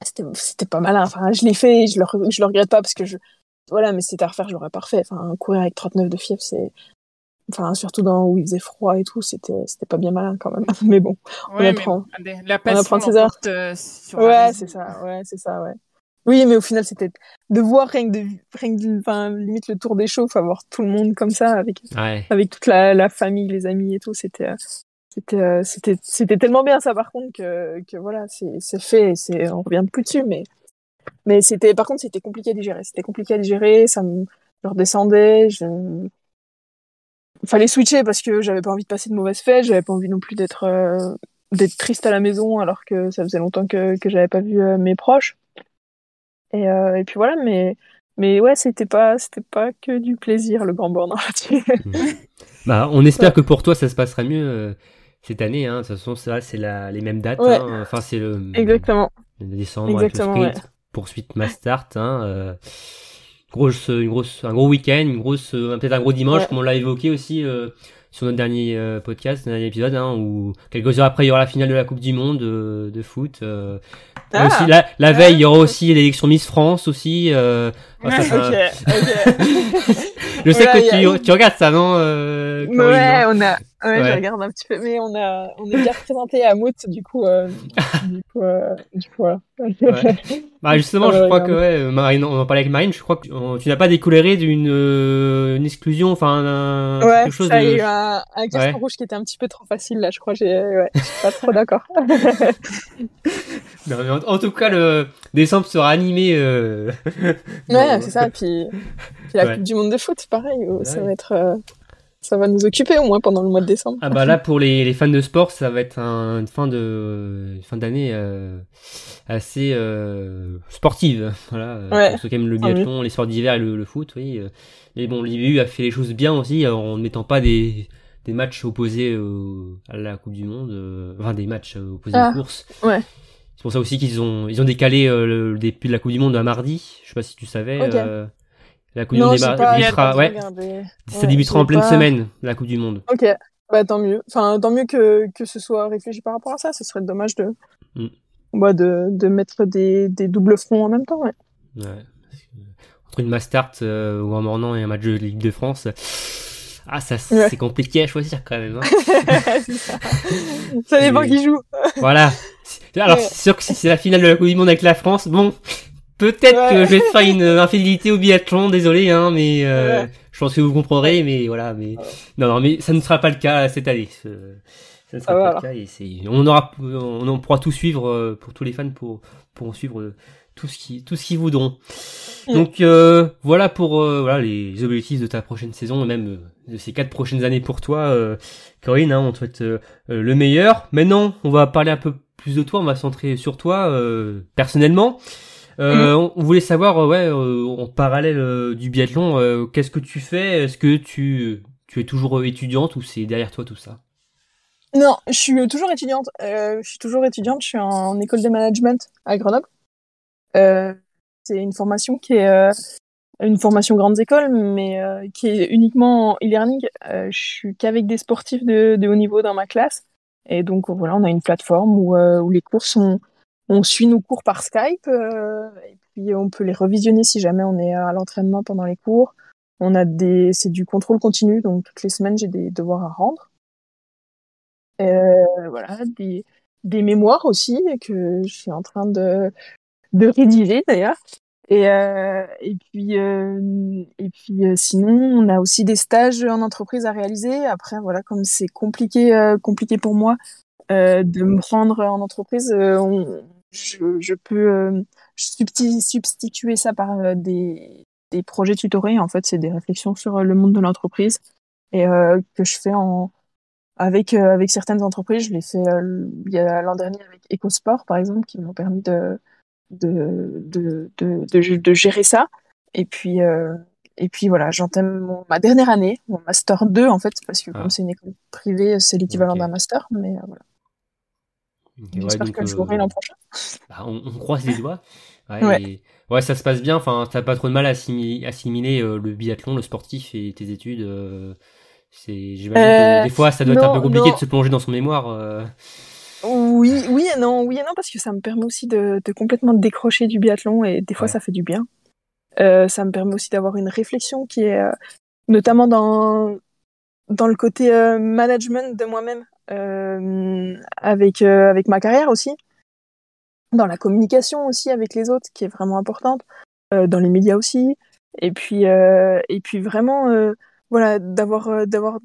c'était, pas malin. Enfin, je l'ai fait, je le, je le regrette pas parce que je, voilà, mais c'était à refaire, je l'aurais pas refait. Enfin, courir avec 39 de fièvre, c'est, enfin, surtout dans où il faisait froid et tout, c'était, c'était pas bien malin quand même. Mais bon. ouais, apprend. mais la passion apprend de ses heures. euh, sur Ouais, c'est ça, ouais, c'est ça, ouais. Oui, mais au final, c'était de voir rien que de, rien que de- enfin, limite le tour des chauffes, avoir tout le monde comme ça, avec, Ouais. avec toute la, la famille, les amis et tout, c'était, euh, c'était, euh, c'était, c'était tellement bien ça, par contre, que, que voilà, c'est, c'est fait, c'est, on revient plus dessus, mais, mais c'était, par contre, c'était compliqué à digérer, c'était compliqué à digérer, ça me, je redescendais, je, fallait switcher parce que j'avais pas envie de passer de mauvaises fêtes, j'avais pas envie non plus d'être, euh, d'être triste à la maison alors que ça faisait longtemps que, que j'avais pas vu euh, mes proches. Et, euh, et puis voilà, mais, mais ouais, c'était pas, c'était pas que du plaisir, le grand là-dessus. Bah, on espère que pour toi ça se passera mieux euh, cette année. Hein. De toute façon, ça c'est la, les mêmes dates. Ouais. hein. Enfin, c'est le, Exactement. le décembre Exactement, avec le sprint, poursuite mass start. Hein. Euh, grosse, une grosse, un gros week-end, une grosse, euh, peut-être un gros dimanche, comme on l'a évoqué aussi sur notre dernier euh, podcast, notre dernier épisode, hein, où quelques heures après il y aura la finale de la Coupe du Monde euh, de foot. Euh, Ah. aussi, la, la veille, il y aura aussi l'élection Miss France aussi. Ça, ça- ok. Je sais que a- tu, tu regardes ça, non euh, Corinne, Ouais, on a, ouais, Ouais. je regarde un petit peu, mais on a, on est bien représenté à Mout, du coup, euh, du coup, euh, du coup, voilà. Bah justement, Ah je crois que ouais, Marine, on en parlait avec Marine, je crois que tu, n'as pas décoléré d'une une exclusion, enfin un- ouais, quelque chose ça, il y a de. eu un, un carton rouge qui était un petit peu trop facile, là, je crois, j'ai, ouais, je suis pas trop d'accord. En tout cas, le décembre sera animé. Euh... ouais, c'est ça, puis, puis la Ouais. Coupe du Monde de foot, pareil, euh, ça va être, euh, ça va nous occuper au moins pendant le mois de décembre. Ah bah là pour les, les fans de sport, ça va être un- une fin de une fin d'année euh, assez sportive. Voilà, Ouais. pour ceux qui aiment le Ah biathlon, les sports d'hiver et le, le foot, oui. Mais bon, l'IBU a fait les choses bien aussi en ne mettant pas des des matchs opposés à la Coupe du Monde, enfin des matchs opposés Ah, aux courses. ouais. C'est pour ça aussi qu'ils ont ils ont décalé euh, le, début de la Coupe du Monde à mardi. Je sais pas si tu savais. Euh, la Coupe du Monde débutera- ouais, ça en pleine pas- semaine la Coupe du Monde. Ok, bah tant mieux. Enfin, tant mieux que, que ce soit réfléchi par rapport à ça. Ce serait dommage de, Mm. bah, de, de mettre des, des doubles fronts en même temps. Ouais. Entre une Mastart euh, ou un Mornan et un match de Ligue de France, ah ça c'est Ouais. compliqué à choisir quand même. hein. Ça. ça dépend Et- qui joue. voilà. Alors Ouais. c'est sûr que si c'est la finale de la Coupe du Monde avec la France, bon, peut-être Ouais. que je vais faire une euh, infidélité au biathlon, désolé, hein, mais euh, Ouais. je pense que vous comprendrez, mais voilà, mais non, non, mais ça ne sera pas le cas cette année. Ça ne sera Ah, pas voilà. le cas et c'est, on aura, on, pourra tout suivre euh, pour tous les fans pour pourront suivre euh, tout ce qui, tout ce qu'ils voudront. Mm. Donc euh, voilà pour euh, voilà les objectifs de ta prochaine saison et même euh, de ces quatre prochaines années pour toi, euh, Corinne. Hein, on te souhaite euh, euh, le meilleur. Maintenant, on va parler un peu plus de toi. On va centrer sur toi euh, personnellement. Euh, on, on voulait savoir, euh, ouais, euh, en parallèle du biathlon, qu'est-ce que tu fais? Est-ce que tu tu es toujours étudiante ou c'est derrière toi tout ça? Non, je suis toujours étudiante. Je suis toujours étudiante. Je suis en, école de management à Grenoble. C'est une formation qui est une formation grandes écoles, mais qui est uniquement en e-learning. Je suis qu'avec des sportifs de, de haut niveau dans ma classe. Et donc voilà, on a une plateforme où, euh, où les cours sont, on suit nos cours par Skype, euh, et puis on peut les revisionner si jamais on est à l'entraînement pendant les cours. On a des, c'est du contrôle continu, donc toutes les semaines j'ai des devoirs à rendre. Euh, voilà, des, des mémoires aussi que je suis en train de, de rédiger d'ailleurs. Et, euh, et puis, euh, et puis euh, sinon, on a aussi des stages en entreprise à réaliser. Après, voilà, comme c'est compliqué, compliqué pour moi de me rendre en entreprise, je, je peux substi- substituer ça par des, des projets tutorés. En fait, c'est des réflexions sur le monde de l'entreprise et que je fais en avec avec certaines entreprises. Je l'ai fait l'an dernier avec EcoSport, par exemple, qui m'ont permis de de, de, de, de, gérer ça. Et puis, euh, et puis voilà, j'entame ma dernière année, mon master 2 en fait, parce que Ah. comme c'est une école privée, c'est l'équivalent d'un master, mais euh, voilà. Ouais, J'espère donc, que je euh, l'aurai l'an prochain. bah, on, on croise les doigts. Ouais, Ouais. et- ouais, ça se passe bien. Enfin, t'as pas trop de mal à assimiler, assimiler euh, le biathlon, le sportif et tes études. euh, c'est, j'imagine Euh, que des fois, ça doit être un peu compliqué non. de se plonger dans son mémoire. Oui, oui et non, oui et non, parce que ça me permet aussi de, de complètement décrocher du biathlon et des fois Ouais. ça fait du bien. Euh, ça me permet aussi d'avoir une réflexion qui est euh, notamment dans dans le côté euh, management de moi-même, euh, avec euh, avec ma carrière aussi, dans la communication aussi avec les autres qui est vraiment importante, euh, dans les médias aussi, et puis euh, et puis vraiment euh, voilà d'avoir d'avoir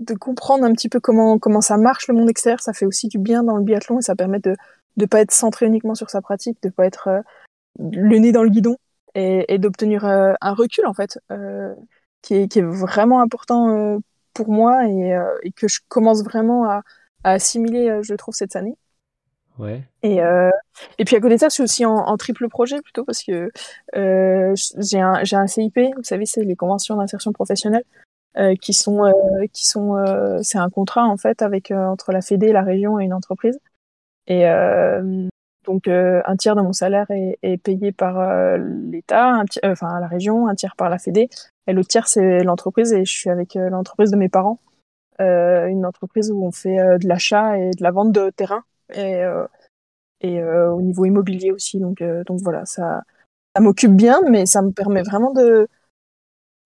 de comprendre un petit peu comment comment ça marche le monde extérieur, ça fait aussi du bien dans le biathlon et ça permet de de pas être centré uniquement sur sa pratique, de pas être euh, le nez dans le guidon et, et d'obtenir euh, un recul en fait euh, qui est qui est vraiment important euh, pour moi et, euh, et que je commence vraiment à, à assimiler, je trouve cette année. Ouais. Et, euh, et puis à côté de ça, je suis aussi en, en triple projet plutôt parce que euh, j'ai un, j'ai un CIP, vous savez, c'est les conventions d'insertion professionnelle, euh, qui sont, euh, qui sont, euh, c'est un contrat en fait avec entre la Fédé, la région et une entreprise. Et donc un tiers de mon salaire est, payé par l'État, enfin la région, un tiers par la Fédé, et l'autre tiers c'est l'entreprise. Et je suis avec l'entreprise de mes parents, une entreprise où on fait de l'achat et de la vente de terrain. Et et au niveau immobilier aussi. Donc, donc voilà, ça, ça m'occupe bien, mais ça me permet vraiment de,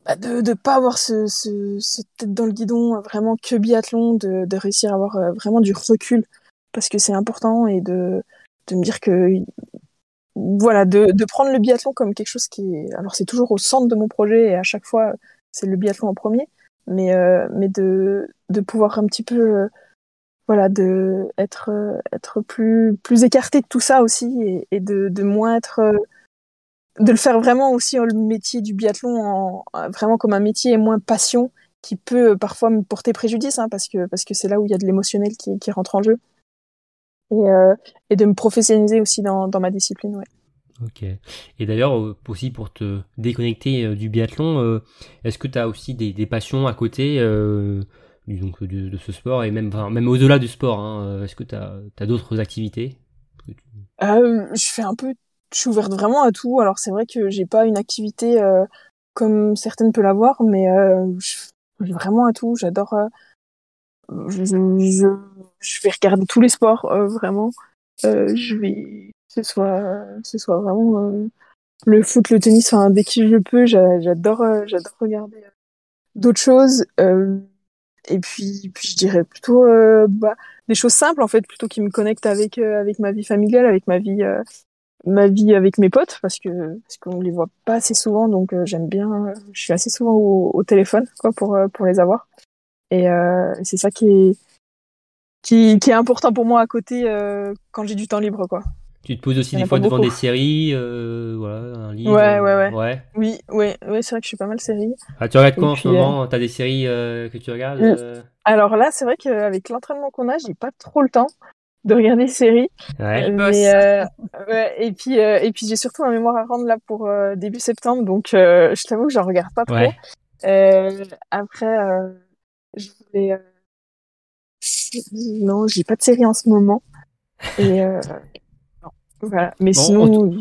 bah, de de pas avoir ce, ce, ce tête dans le guidon, vraiment que biathlon, de, de réussir à avoir euh, vraiment du recul parce que c'est important et de de me dire que voilà, de, de prendre le biathlon comme quelque chose qui est alors c'est toujours au centre de mon projet et à chaque fois c'est le biathlon en premier, mais euh, mais de de pouvoir un petit peu euh, voilà de être euh, être plus plus écarté de tout ça aussi et, et de de moins être de le faire vraiment aussi le métier du biathlon en, vraiment comme un métier et moins passion qui peut parfois me porter préjudice hein, parce que parce que c'est là où il y a de l'émotionnel qui, qui rentre en jeu et, euh, et de me professionnaliser aussi dans, dans ma discipline ouais. Ok. Et d'ailleurs, euh, aussi pour te déconnecter euh, du biathlon, euh, est-ce que tu as aussi des, des passions à côté euh, donc, de, de ce sport et même, enfin, même au-delà du sport hein, euh, Est-ce que tu as, d'autres activités? Euh, Je fais un peu, je suis ouverte vraiment à tout. Alors c'est vrai que j'ai pas une activité euh, comme certaines peuvent l'avoir, mais euh, je vraiment à tout. J'adore. Euh, je, vais regarder tous les sports euh, vraiment. Je vais ce soit ce soit vraiment le foot le tennis enfin dès que je peux j'a- j'adore j'adore regarder d'autres choses et puis puis je dirais plutôt bah, des choses simples en fait plutôt qui me connectent avec avec ma vie familiale avec ma vie ma vie avec mes potes parce que parce qu'on les voit pas assez souvent donc euh, j'aime bien euh, je suis assez souvent au, au téléphone quoi pour euh, pour les avoir et c'est ça qui est qui, qui est important pour moi à côté quand j'ai du temps libre quoi Tu te poses aussi des fois devant beaucoup. des séries, voilà, un livre Ouais, ouais, ouais. ouais. Oui, ouais, ouais, c'est vrai que je suis pas mal série. Ah, tu regardes quoi en ce moment? T'as des séries que tu regardes Mm. Alors là, c'est vrai qu'avec l'entraînement qu'on a, j'ai pas trop le temps de regarder séries. Ouais. Bosse. Mais euh, ouais, et puis euh, et puis j'ai surtout un mémoire à rendre là pour euh, début septembre, donc euh, je t'avoue que j'en regarde pas trop. Ouais. Euh, après, euh, je voulais euh, non, j'ai pas de série en ce moment. Et euh, non, voilà. Mais Bon, sinon,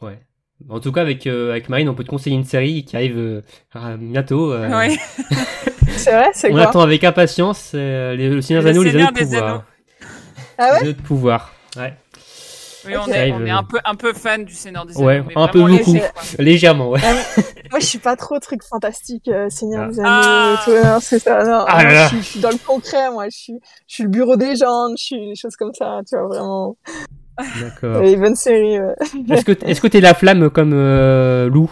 Ouais. En tout cas, avec, euh, avec Marine, on peut te conseiller une série qui arrive euh, bientôt. euh, Ouais. c'est vrai, c'est On quoi attend avec impatience euh, les, le Seigneur des Anneaux, les Anneaux de des pouvoir. Ah ouais Anneaux de pouvoir. Ouais. Oui, on est, on est euh, un peu, un peu fan du Seigneur des Ouais, Anneaux. mais un peu beaucoup. léger. Légèrement, ouais. Moi, je suis pas trop truc fantastique, euh, Seigneur Ah. des Anneaux, Ah. c'est ça, non. Ah là Moi, là. Je, suis, je suis dans le concret, moi, je suis, je suis le bureau des gens, je suis des choses comme ça, tu vois, vraiment. D'accord. Les bonnes séries, ouais. Est-ce que est-ce que t'es la flamme comme euh, Lou?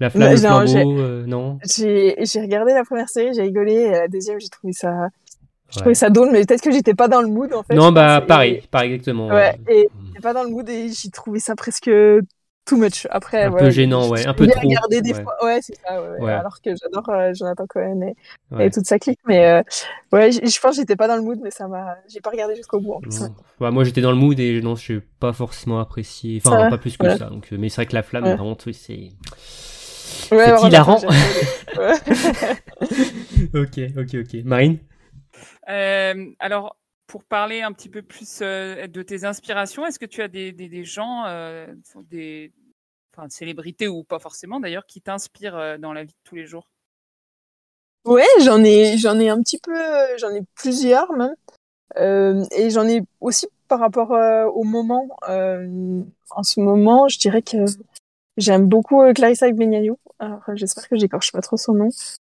La flamme, Non, le non, flambeau, euh, non? J'ai, j'ai regardé la première série, j'ai rigolé, et la deuxième, j'ai trouvé ça, Ouais. trouvé ça drôle, mais peut-être que j'étais pas dans le mood, en fait. Non, je bah pareil, pareil exactement. Ouais, et j'étais pas dans le mood et j'ai trouvé ça presque too much. Après, Un peu gênant, je- ouais, je un peu trop, regarder des ouais. fois. Ouais, c'est ça, ouais. Alors que j'adore euh, Jonathan Cohen et, et toute sa clique, mais euh, ouais, je pense que j'étais pas dans le mood, mais ça m'a, j'ai pas regardé jusqu'au bout en plus. Non. Bah, moi j'étais dans le mood et non, je n'ai pas forcément apprécié. Enfin, pas plus que ça. Donc, euh, mais c'est vrai que la flamme, vraiment, oui, c'est. Ouais, c'est hilarant. ok, ok, ok. Marine? Euh, alors, pour parler un petit peu plus euh, de tes inspirations, est-ce que tu as des, gens, euh, des célébrités ou pas forcément d'ailleurs, qui t'inspirent dans la vie de tous les jours? Ouais, j'en ai, j'en ai un petit peu, j'en ai plusieurs même, et j'en ai aussi par rapport au moment. En ce moment, je dirais que j'aime beaucoup Clarissa Agbenienou. Alors, j'espère que j'écorche pas trop son nom,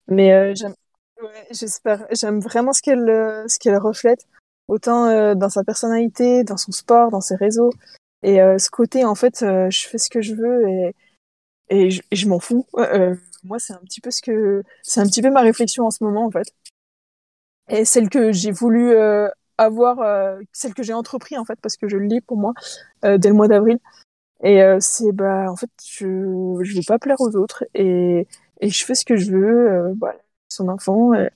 mais j'aime, ouais, j'espère, j'aime vraiment ce qu'elle, euh, ce qu'elle reflète, autant euh, dans sa personnalité, dans son sport, dans ses réseaux, et euh, ce côté en fait, euh, je fais ce que je veux et et je, je m'en fous. Euh, moi, c'est un petit peu ce que, c'est un petit peu ma réflexion en ce moment, en fait. Et celle que j'ai voulu euh, avoir, celle que j'ai entrepris, en fait, parce que je le lis pour moi, dès le mois d'avril. Et c'est, bah, en fait, je, je vais pas plaire aux autres et, et je fais ce que je veux. Voilà, son enfant, euh,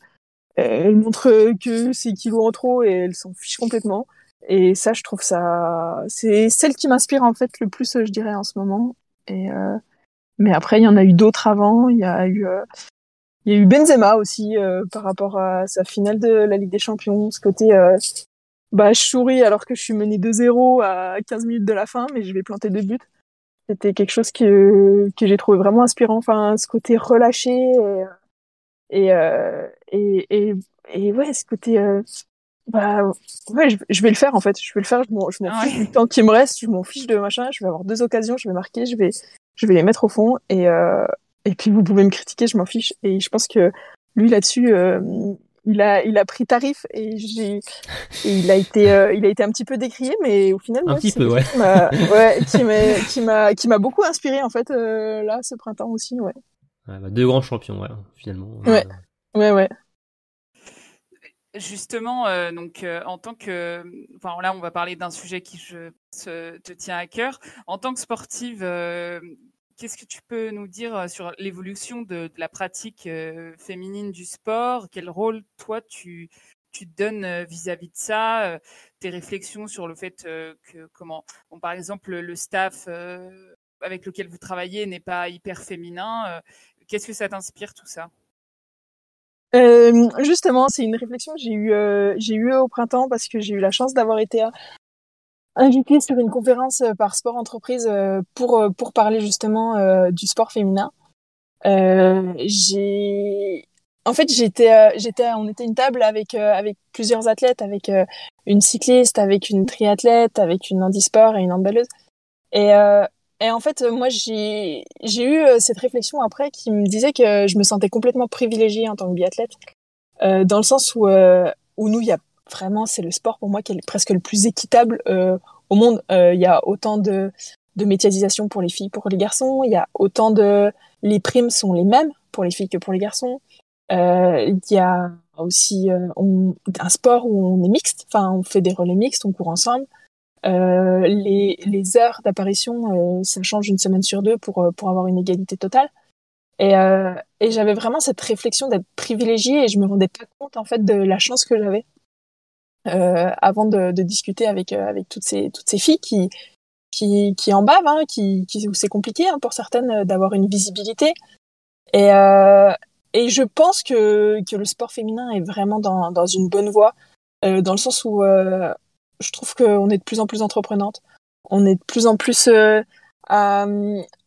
elle montre que c'est kilos en trop et elle s'en fiche complètement. Et ça, je trouve ça, c'est celle qui m'inspire en fait le plus, je dirais, en ce moment. Et euh, mais après, il y en a eu d'autres avant. Il y a eu, euh, il y a eu Benzema aussi euh, par rapport à sa finale de la Ligue des Champions. Ce côté, euh, bah, je souris alors que je suis menée 2-0 à 15 minutes de la fin, mais je vais planter deux buts. C'était quelque chose que que j'ai trouvé vraiment inspirant. Enfin, ce côté relâché et et euh, et, et, et ouais, ce côté euh, bah ouais, je, je vais le faire en fait. Je vais le faire. Je m'en je m'en Ah fiche ouais. du temps qui me reste. Je m'en fiche de machin. Je vais avoir deux occasions. Je vais marquer. Je vais je vais les mettre au fond et euh, et puis vous pouvez me critiquer, je m'en fiche. Et je pense que lui là-dessus, euh, il a, il a pris tarif et j'ai, et il a été, euh, il a été un petit peu décrié, mais au final, Un moi, petit peu, ouais. qui m'a- ouais, qui m'a, qui m'a, beaucoup inspiré en fait là ce printemps aussi, ouais. Ouais, bah, deux grands champions, ouais, finalement. Ouais. Euh, Ouais, ouais. Justement, euh, donc euh, en tant que, enfin là, on va parler d'un sujet qui je euh, te tient à cœur. En tant que sportive, euh, qu'est-ce que tu peux nous dire sur l'évolution de, de la pratique euh, féminine du sport? Quel rôle toi tu tu te donnes vis-à-vis de ça euh, Tes réflexions sur le fait euh, que comment, bon, par exemple, le staff euh, avec lequel vous travaillez n'est pas hyper féminin. Qu'est-ce que ça t'inspire tout ça? Euh, justement, c'est une réflexion que j'ai eue, euh, j'ai au printemps parce que j'ai eu la chance d'avoir été euh, invitée sur une conférence par Sport Entreprise pour pour parler justement du sport féminin. J'ai en fait j'étais j'étais on était une table avec avec plusieurs athlètes avec une cycliste avec une triathlète avec une handisport et une handballeuse et et en fait euh, moi j'ai eu euh, cette réflexion après qui me disait que je me sentais complètement privilégiée en tant que biathlète euh, dans le sens où où nous il y a vraiment c'est le sport pour moi qui est presque le plus équitable au monde. Il y a autant de de médiatisation pour les filles pour les garçons. Il y a autant de les primes sont les mêmes pour les filles que pour les garçons. Il y a aussi un sport où on est mixte. Enfin on fait des relais mixtes on court ensemble euh, les, heures d'apparition, euh, ça change une semaine sur deux pour, euh, pour avoir une égalité totale. Et, j'avais vraiment cette réflexion d'être privilégiée et je me rendais pas compte en fait de la chance que j'avais avant de, discuter avec, avec toutes, ces, toutes ces filles qui, qui, qui en bavent, hein, qui, qui, c'est compliqué hein, pour certaines d'avoir une visibilité. Et, et je pense que, que le sport féminin est vraiment dans, dans une bonne voie, dans le sens où je trouve qu'on est de plus en plus entreprenante. On est de plus en plus euh, à,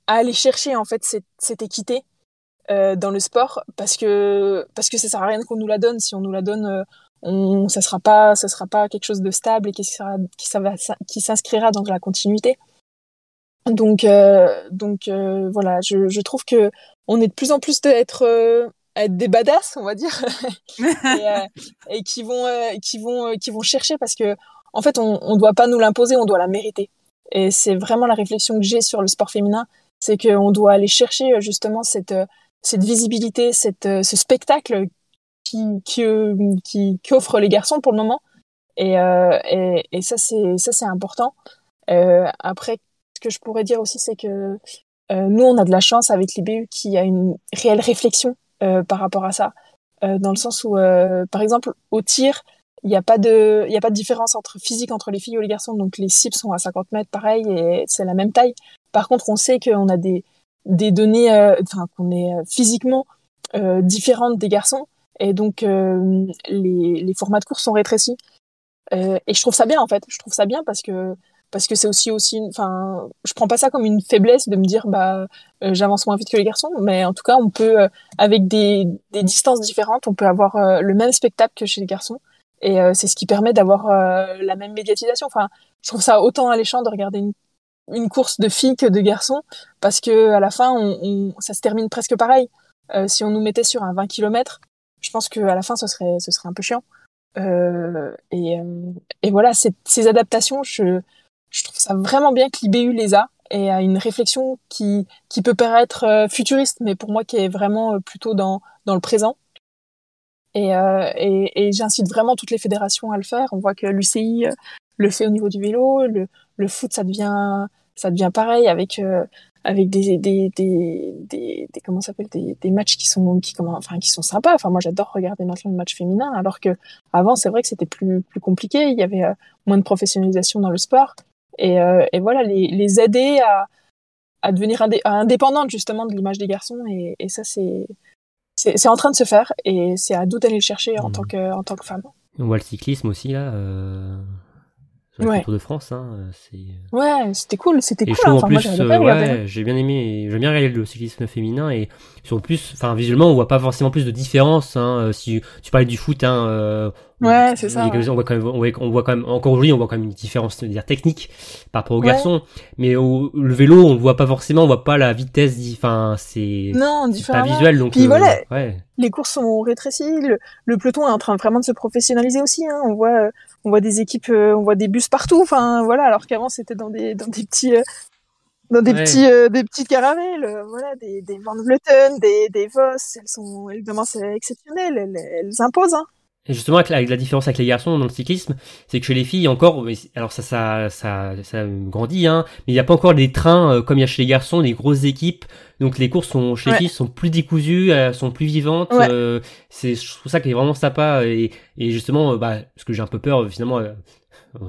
aller chercher en fait cette, équité euh, dans le sport parce que parce que ça sert à rien qu'on nous la donne. Si on nous la donne, euh, on, ça sera pas ça sera pas quelque chose de stable et qui s'inscrira dans la continuité. Donc donc voilà, je, trouve que on est de plus en plus de être des badass, on va dire, et, qui vont qui vont qui vont chercher parce que en fait on on doit pas nous l'imposer, on doit la mériter. Et c'est vraiment la réflexion que j'ai sur le sport féminin, c'est qu'on doit aller chercher euh, justement cette euh, cette visibilité, cette euh, ce spectacle qui les garçons pour le moment. Et ça c'est important. Après ce que je pourrais dire aussi c'est que nous on a de la chance avec l'IBU qui a une réelle réflexion par rapport à ça, dans le sens où, par exemple, au tir, il n'y a pas de, y a pas de différence entre physique entre les filles ou les garçons, donc les cibles sont à 50 mètres, pareil, et c'est la même taille. Par contre, on sait qu'on a des, des données, euh, enfin, qu'on est euh, physiquement euh, différentes des garçons, et donc euh, les, les formats de course sont rétrécis. Euh, et je trouve ça bien en fait. Je trouve ça bien parce que parce que c'est aussi aussi, enfin, je prends pas ça comme une faiblesse de me dire bah euh, j'avance moins vite que les garçons, mais en tout cas on peut euh, avec des, des distances différentes, on peut avoir le même spectacle que chez les garçons. Et euh, c'est ce qui permet d'avoir euh, la même médiatisation. Enfin, je trouve ça autant alléchant de regarder une, une course de filles que de garçons, parce que à la fin, on, on- ça se termine presque pareil. Euh, si on nous mettait sur un 20 km, je pense qu'à la fin, ce serait, ce serait un peu chiant. Euh, et, euh, et voilà, ces, adaptations, je, je trouve ça vraiment bien que l'IBU les a et a une réflexion qui, qui peut paraître euh, futuriste, mais pour moi qui est vraiment plutôt dans, dans le présent. Et, euh, et, et j'incite vraiment toutes les fédérations à le faire. On voit que l'UCI euh, le fait au niveau du vélo, le, foot ça devient ça devient pareil avec euh, avec des des des, comment s'appelle des, matchs qui sont qui comment enfin qui sont sympas. Enfin moi j'adore regarder maintenant le match féminin alors que avant c'est vrai que c'était plus plus compliqué. Il y avait moins de professionnalisation dans le sport et, et voilà les, les aider à à devenir indé indépendantes justement de l'image des garçons et, et ça c'est c'est en train de se faire et c'est à nous d'aller le chercher en Mmh. tant que en tant que femme. On voit le cyclisme aussi là. Euh... Sur le Ouais. Tour de France, hein, euh, c'est. Ouais, c'était cool, c'était Et cool. trouve hein. en plus, euh, ouais, j'ai bien aimé, j'ai bien regardé le cyclisme féminin et sur plus, enfin visuellement, on voit pas forcément plus de différence. Hein, euh, si tu parlais du foot, hein, euh, Ouais, c'est ça. On voit quand même, on voit, on voit quand même, encore aujourd'hui, on voit quand même une différence dire, technique par rapport aux garçons. Mais au, le vélo, on le voit pas forcément, on voit pas la vitesse, enfin, c'est, non, pas visuel, donc. Puis voilà, ouais. les courses sont rétrécies, le, le, peloton est en train vraiment de se professionnaliser aussi, hein. On voit, on voit des équipes, on voit des bus partout, enfin, voilà, alors qu'avant c'était dans des, dans des petits, dans des petits euh, des petites caravelles euh, voilà des des Van Vleuten des des Voss elles sont évidemment c'est exceptionnel elles, elles imposent hein. Et justement, avec la, avec la, différence avec les garçons dans le cyclisme, c'est que chez les filles, encore, alors ça, ça, ça, ça grandit, hein, mais il n'y a pas encore des trains euh, comme il y a chez les garçons, des grosses équipes. Donc les courses sont chez les filles sont plus décousues, elles sont plus vivantes. Euh, c'est je trouve ça qui est vraiment sympa et, et justement, bah, parce que j'ai un peu peur finalement euh,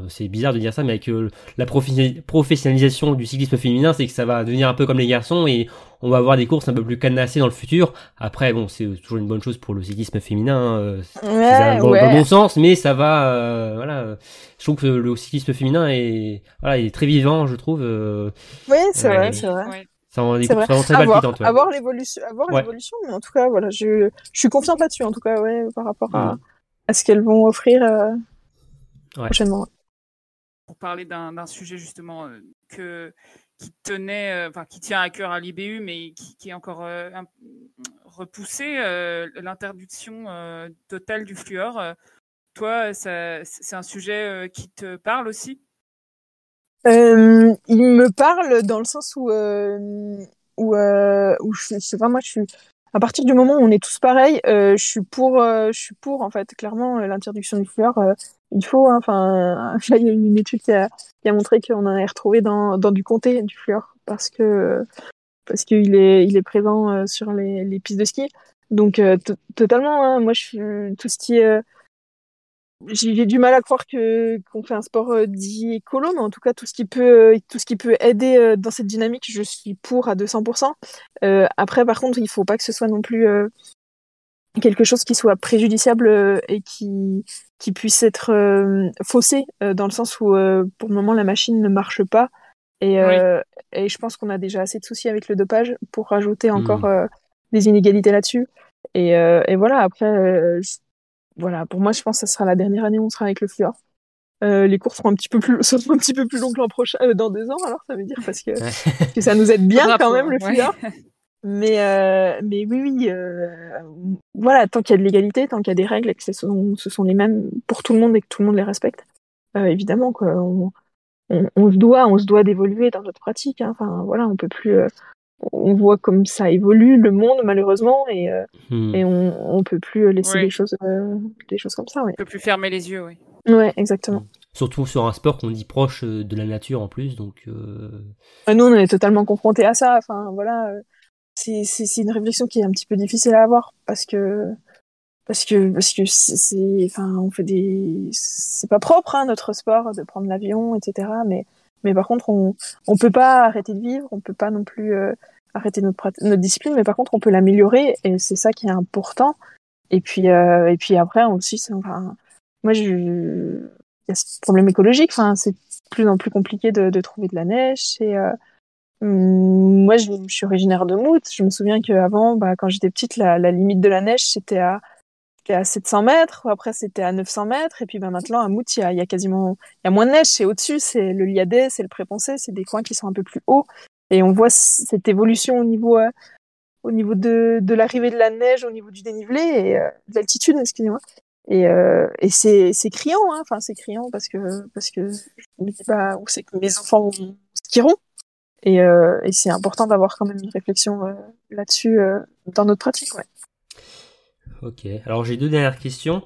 c'est bizarre de dire ça, mais avec euh, la professionnalisation du cyclisme féminin, c'est que ça va devenir un peu comme les garçons et on va avoir des courses un peu plus cadenassées dans le futur. Après, bon, c'est toujours une bonne chose pour le cyclisme féminin, hein, euh, ouais, dans, le bon sens, mais ça va, voilà. Je trouve que le cyclisme féminin est, voilà, il est très vivant, je trouve. oui, c'est vrai, c'est vrai. Ça en est, très palpitantes. Avoir l'évolution, avoir l'évolution, mais en tout cas, voilà, je, je suis confiante là-dessus, en tout cas, ouais, par rapport à, mm. à ce qu'elles vont offrir prochainement pour parler d'un sujet justement euh, que, qui tenait, euh, enfin qui tient à cœur à l'IBU, mais qui, qui, est encore euh, repoussé, l'interdiction totale du fluor. toi, c'est un sujet qui te parle aussi? Il me parle dans le sens où, où, où je, sais pas, moi, je suis à partir du moment où on est tous pareils, euh, je suis pour, euh, je suis pour en fait clairement l'interdiction du fluor. Euh, il faut, hein, enfin, là il y a une étude qui a, qui a montré qu'on en a retrouvé dans, dans du comté du fluor parce que parce qu'il est, il est présent sur les, les pistes de ski. Donc totalement, hein, moi je suis tout ce qui j'ai du mal à croire que qu'on fait un sport euh, dit écolo, mais en tout cas tout ce qui peut tout ce qui peut aider euh, dans cette dynamique, je suis pour à 200%. Euh, après, par contre, il faut pas que ce soit non plus euh, quelque chose qui soit préjudiciable et qui qui puisse être faussé dans le sens où pour le moment la machine ne marche pas et et je pense qu'on a déjà assez de soucis avec le dopage pour rajouter encore mmh. des inégalités là-dessus. Et, et voilà, après, voilà, pour moi, je pense que ça sera la dernière année où on sera avec le fluor. Euh, les courses seront un petit peu plus, seront un petit peu plus longues l'an prochain, euh, dans deux ans, alors ça veut dire parce que, que ça nous aide bien quand même le fluor. Mais, euh, mais oui, oui, euh, voilà, tant qu'il y a de l'égalité, tant qu'il y a des règles et que ce sont, ce sont les mêmes pour tout le monde et que tout le monde les respecte, euh, évidemment, quoi, on, on, on, se doit, on se doit d'évoluer dans notre pratique. Hein. Enfin, voilà, on peut plus, euh, on voit comme ça évolue le monde malheureusement et, euh, hmm. et on, on peut plus laisser les choses euh, des choses comme ça. Ouais. On peut plus fermer les yeux, oui. Ouais, exactement. Surtout sur un sport qu'on dit proche de la nature en plus, donc. Euh... Ah, nous, on est totalement confrontés à ça. Enfin, voilà, c'est une réflexion qui est un petit peu difficile à avoir parce que parce que parce que c'est enfin on fait des c'est pas propre hein, notre sport de prendre l'avion etc mais mais par contre, on on peut pas arrêter de vivre, on peut pas non plus euh, arrêter notre notre discipline, mais par contre, on peut l'améliorer et c'est ça qui est important. Et puis euh, et puis après aussi, enfin, moi il y a ce problème écologique. Enfin, c'est plus en plus compliqué de, de trouver de la neige. Hum, moi, je, suis originaire de Mout. Je me souviens qu'avant, bah, quand j'étais petite, la, limite de la neige, c'était à à 700 mètres, après c'était à 900 mètres, et puis ben maintenant à Mout, il y a, y a, quasiment, y a moins de neige, c'est au-dessus, c'est le Liadet, c'est le Préponcé, c'est des coins qui sont un peu plus hauts, et on voit cette évolution au niveau, euh, au niveau de, de l'arrivée de la neige, au niveau du dénivelé et euh, de l'altitude, excusez-moi. Et, euh, et c'est, c'est criant, hein. enfin c'est criant parce que parce que je me dis pas où c'est que mes enfants skieront. Et, euh, et c'est important d'avoir quand même une réflexion euh, là-dessus dans notre pratique. Ouais. Ok. Alors j'ai deux dernières questions.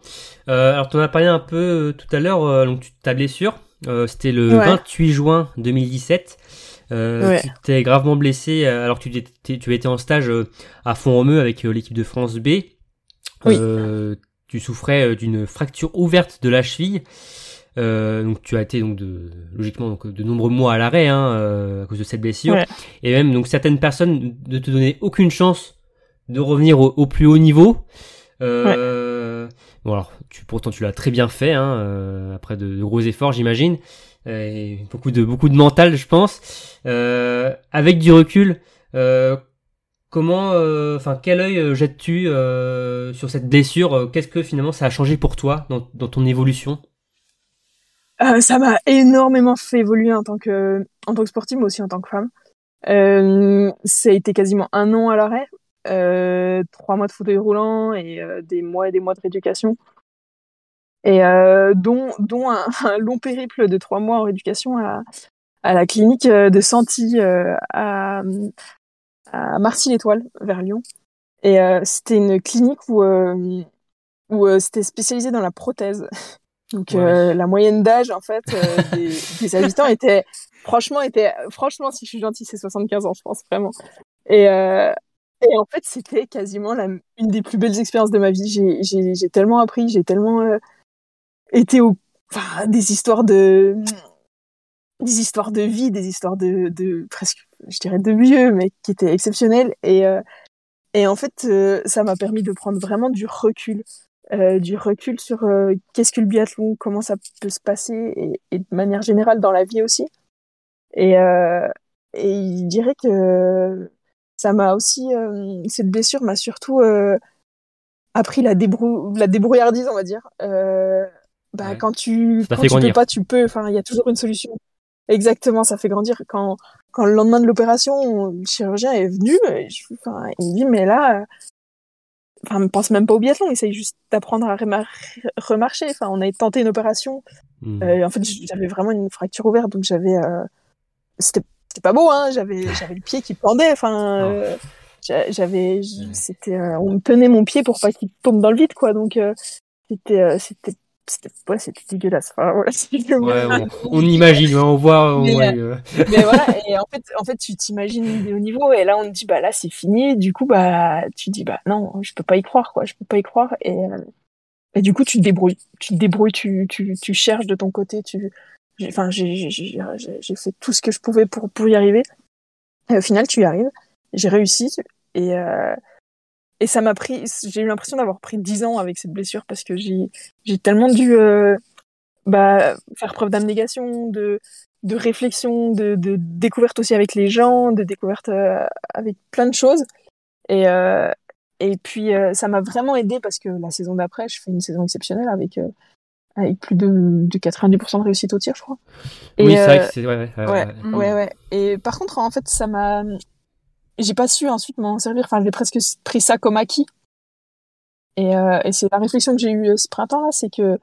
Euh, alors tu en as parlé un peu euh, tout à l'heure, euh, donc ta blessure. Euh, C'était le 28 juin 2017. Euh, Tu t'es gravement blessé alors que tu, étais, tu étais en stage à Font-Romeu avec l'équipe de France B. Oui. tu souffrais d'une fracture ouverte de la cheville. Donc tu as été donc de, logiquement donc de nombreux mois à l'arrêt hein, à cause de cette blessure. Et même donc certaines personnes ne te donnaient aucune chance de revenir au, au plus haut niveau. Euh, Bon alors, tu, pourtant tu l'as très bien fait, hein, euh, après de, gros efforts, j'imagine, et beaucoup de beaucoup de mental, je pense. Euh, avec du recul, euh, comment, euh, enfin, quel œil euh, jettes-tu euh, sur cette blessure? Qu'est-ce que finalement ça a changé pour toi dans, dans ton évolution? Euh, ça m'a énormément fait évoluer en tant que en tant que sportive, mais aussi en tant que femme. Euh, ça a été quasiment un an à l'arrêt, euh, trois mois de fauteuil roulant et euh, des mois et des mois de rééducation. Et dont, dont un, long périple de trois mois en rééducation à, à la clinique de Santi à, à Marcy-l'Étoile, vers Lyon. Et c'était une clinique où, où c'était spécialisé dans la prothèse. Donc Ouais. euh, la moyenne d'âge en fait euh, des, des habitants était franchement était franchement si je suis gentille c'est 75 ans je pense vraiment. Et euh, et en fait c'était quasiment la, une des plus belles expériences de ma vie. J'ai j'ai j'ai tellement appris, j'ai tellement été au enfin des histoires de des histoires de vie, des histoires de, de presque, je dirais, de vieux, mais qui étaient exceptionnelles. Et, et en fait, ça m'a permis de prendre vraiment du recul, euh, du recul sur euh, qu'est-ce que le biathlon, comment ça peut se passer, et, et de manière générale dans la vie aussi. Et, euh, et je dirais que ça m'a aussi, cette blessure m'a surtout appris la, débrou la débrouillardise, on va dire. Bah, Ouais. Quand tu, quand tu peux pas, tu peux. Enfin, il y a toujours une solution. Exactement, ça fait grandir. Quand, quand le lendemain de l'opération, le chirurgien est venu, je, il me dit, mais là, enfin, ne pense même pas au biathlon, essaye juste d'apprendre à remar- remarcher. Enfin, on a tenté une opération. Hmm. Euh, en fait, j'avais vraiment une fracture ouverte, donc j'avais, euh, c'était, pas beau, hein. J'avais, j'avais le pied qui pendait. Enfin, Ah. euh, j'a- j'avais, c'était, euh, on me tenait mon pied pour pas qu'il tombe dans le vide, quoi. Donc, euh, c'était, euh, c'était, c'était, ouais, c'était dégueulasse. Enfin, voilà. Ouais, on, on imagine, ouais, on voit. on- Mais, ouais, euh, Mais voilà, et en fait, en fait, tu t'imagines au niveau, et là, on te dit, bah là, c'est fini. Du coup, bah, tu dis, bah non, je peux pas y croire, quoi. Je peux pas y croire. Et, euh, et du coup, tu te débrouilles. Tu te débrouilles, tu, tu, tu cherches de ton côté. Tu, j'ai- enfin, j'ai, j'ai, j'ai, j'ai- j'ai fait tout ce que je pouvais pour, pour y arriver. Et au final, tu y arrives. J'ai réussi. Et, euh, et ça m'a pris, j'ai eu l'impression d'avoir pris 10 ans avec cette blessure parce que j'ai, j'ai tellement dû, euh, bah, faire preuve d'abnégation, de, de réflexion, de, de découverte aussi avec les gens, de découverte euh, avec plein de choses. Et, euh, et puis, ça m'a vraiment aidé parce que la saison d'après, je fais une saison exceptionnelle avec, avec plus de, de 90% de réussite au tir, je crois. Et, oui, c'est vrai que c'est. Ouais, ouais, ouais, ouais, ouais. ouais, ouais. Et par contre, en fait, ça m'a. J'ai pas su ensuite m'en servir. Enfin, j'ai presque pris ça comme acquis. Et, euh, c'est la réflexion que j'ai eue euh, ce printemps-là, c'est que,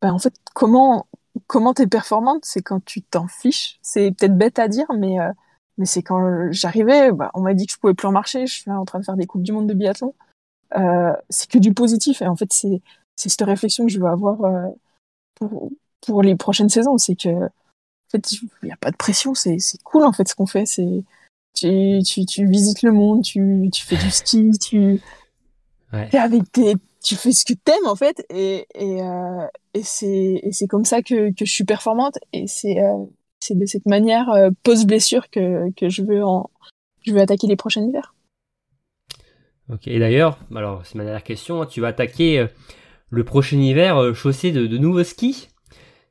ben, en fait, comment comment t'es performante, c'est quand tu t'en fiches. C'est peut-être bête à dire, mais euh, mais c'est quand j'arrivais, bah, on m'a dit que je pouvais plus en marcher. Je suis en train de faire des coupes du monde de biathlon. C'est que du positif. Et en fait, c'est c'est cette réflexion que je veux avoir pour pour les prochaines saisons. C'est que en fait, il n'y a pas de pression, c'est c'est cool en fait ce qu'on fait. C'est tu, tu, tu visites le monde, tu, tu fais du ski, tu Ouais. t'es avec tes, tu fais ce que t'aimes en fait, et et euh, et c'est comme ça que que je suis performante, et c'est euh, de cette manière euh, post blessure que que je veux en je veux attaquer les prochains hivers. Ok, et d'ailleurs, alors c'est ma dernière question, hein, tu vas attaquer euh, le prochain hiver euh, chaussé de, de nouveaux skis?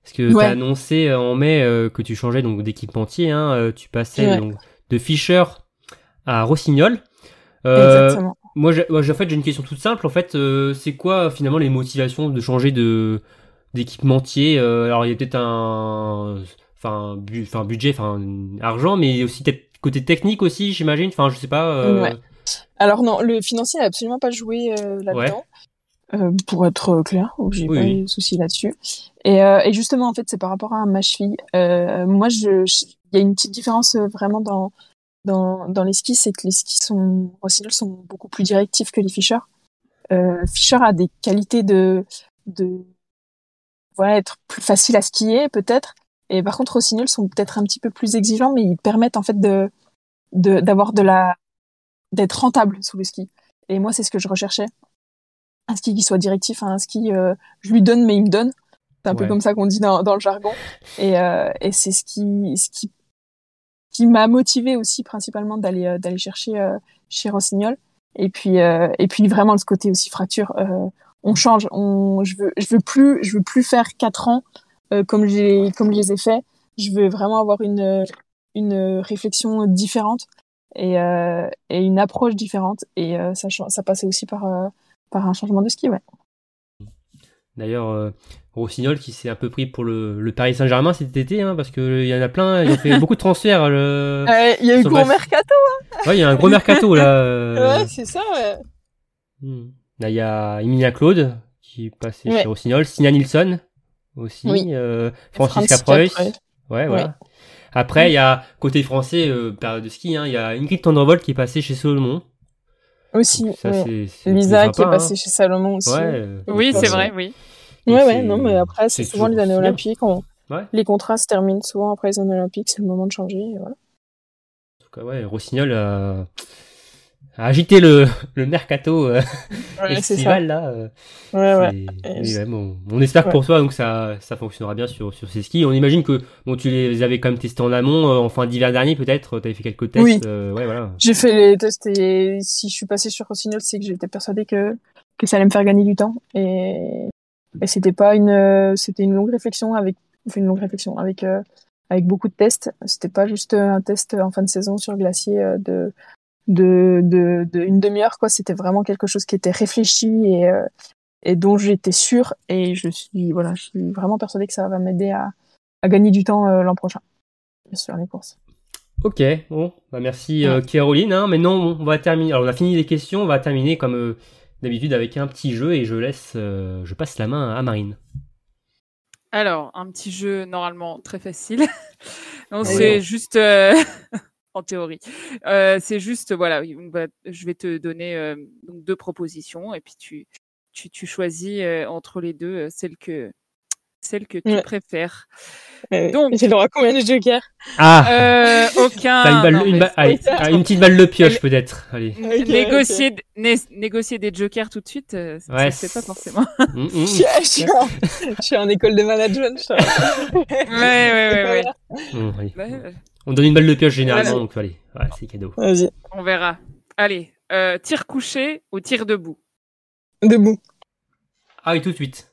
Parce que tu as annoncé euh, en mai que tu changeais donc d'équipementier, hein, tu passais Ouais. donc, de Fischer à Rossignol. Euh, Exactement. moi, j'ai, en fait, j'ai une question toute simple. En fait, euh, c'est quoi finalement les motivations de changer de d'équipementier? Euh, Alors, il y a peut-être un, enfin, bu- enfin budget, enfin argent, mais aussi peut-être côté technique aussi, j'imagine. Enfin, je sais pas. Ouais. Alors non, le financier n'a absolument pas joué là-dedans. Euh, pour être clair, j'ai Oui, pas oui. de soucis là-dessus. Et, euh, et justement, en fait, c'est par rapport à ma cheville. Euh, moi, je, y a une petite différence euh, vraiment dans dans, dans les skis, c'est que les skis sont Rossignol sont beaucoup plus directifs que les Fischer. Euh, Fischer a des qualités de de voilà être plus facile à skier peut-être. Et par contre, Rossignol sont peut-être un petit peu plus exigeants, mais ils permettent en fait de de d'avoir de la d'être rentable sous le ski. Et moi, c'est ce que je recherchais. Un ski qui soit directif, un ski, euh, je lui donne, mais il me donne. C'est un peu comme ça qu'on dit dans, dans le jargon. Et, euh, et c'est ce qui, ce qui, qui m'a motivé aussi principalement d'aller euh, d'aller chercher euh, chez Rossignol. Et puis, euh, et puis vraiment ce côté aussi fracture. On change. On, je veux, je veux plus, je veux plus faire quatre ans comme j'ai, comme je les ai fait. Je veux vraiment avoir une, une réflexion différente. et, euh, et une approche différente. Et euh, ça, ça passait aussi par, euh, par un changement de ski, ouais. D'ailleurs, euh, Rossignol qui s'est un peu pris pour le, le Paris Saint-Germain cet été, hein, parce qu'il y en a plein, ils ont fait beaucoup de transferts. Euh, Il y a eu gros mercato. Ouais, il y a un gros mercato là. euh. Ouais, c'est ça, ouais. Hmm. Là, il y a Emilia Claude qui passait Ouais. chez Rossignol, Stina Nilsson aussi, Oui. euh, Francis. Capreus. Ouais, voilà. Après, il y a côté français, euh, période de ski, hein, il y a Ingrid Tendrevol qui est passée chez Solomon. Aussi, Donc ça, ouais. c'est- c'est Lisa qui est passée chez Salomon aussi. Ouais. euh, Oui, c'est euh, vrai, oui. Ouais, donc ouais, c'est- non, mais après, c'est c'est souvent les années olympiques. on- Ouais. Les contrats se terminent souvent après les années olympiques, c'est le moment de changer. et voilà. En tout cas, ouais, Rossignol a, a agité le, le mercato euh, Ouais, estival là. euh, Ouais, ouais. oui, bon, on espère pour toi donc ça, ça fonctionnera bien sur, sur ces skis. On imagine que bon, tu les avais quand même testés en amont, euh, en fin d'hiver dernier peut-être. Tu avais fait quelques tests. Oui. euh, ouais, voilà. J'ai fait les tests et si je suis passée sur Rossignol, c'est que j'étais persuadée que, que ça allait me faire gagner du temps. Et, et c'était pas une, c'était une longue réflexion avec, enfin une longue réflexion avec, euh, avec beaucoup de tests. C'était pas juste un test en fin de saison sur glacier euh, de, de, de, de une demi-heure, quoi. C'était vraiment quelque chose qui était réfléchi et, euh, et dont j'étais sûre. Et je suis, voilà, je suis vraiment persuadée que ça va m'aider à, à gagner du temps euh, l'an prochain sur les courses. Ok, bon, bah merci euh, Caroline. Hein. Maintenant, on va terminer. Alors, on a fini les questions. On va terminer comme euh, d'habitude avec un petit jeu et je laisse, euh, je passe la main à Marine. Alors, un petit jeu normalement très facile. non, Ouais. c'est juste euh, en théorie. Euh, c'est juste voilà, je vais te donner euh, deux propositions et puis tu tu, tu choisis euh, entre les deux euh, celle que celle que tu Ouais. préfères. Euh, Donc- j'ai le droit à combien de jokers? Ah, Euh, aucun. t'as une, balle, non, une, mais balle- allez, ça. ah, une petite balle de pioche peut-être. Allez. Négocier, né- négocier des jokers tout de suite, euh, ça Ouais, se fait pas c'est- forcément. Mm, mm. Je suis, je suis en, je suis en école de management. je- ouais, ouais, ouais, ouais. Mm. Ouais, On donne une balle de pioche généralement, Voilà. donc allez, ouais, c'est cadeau. On verra. Allez, euh, tir couché ou tir debout? Debout, Ah oui, tout de suite.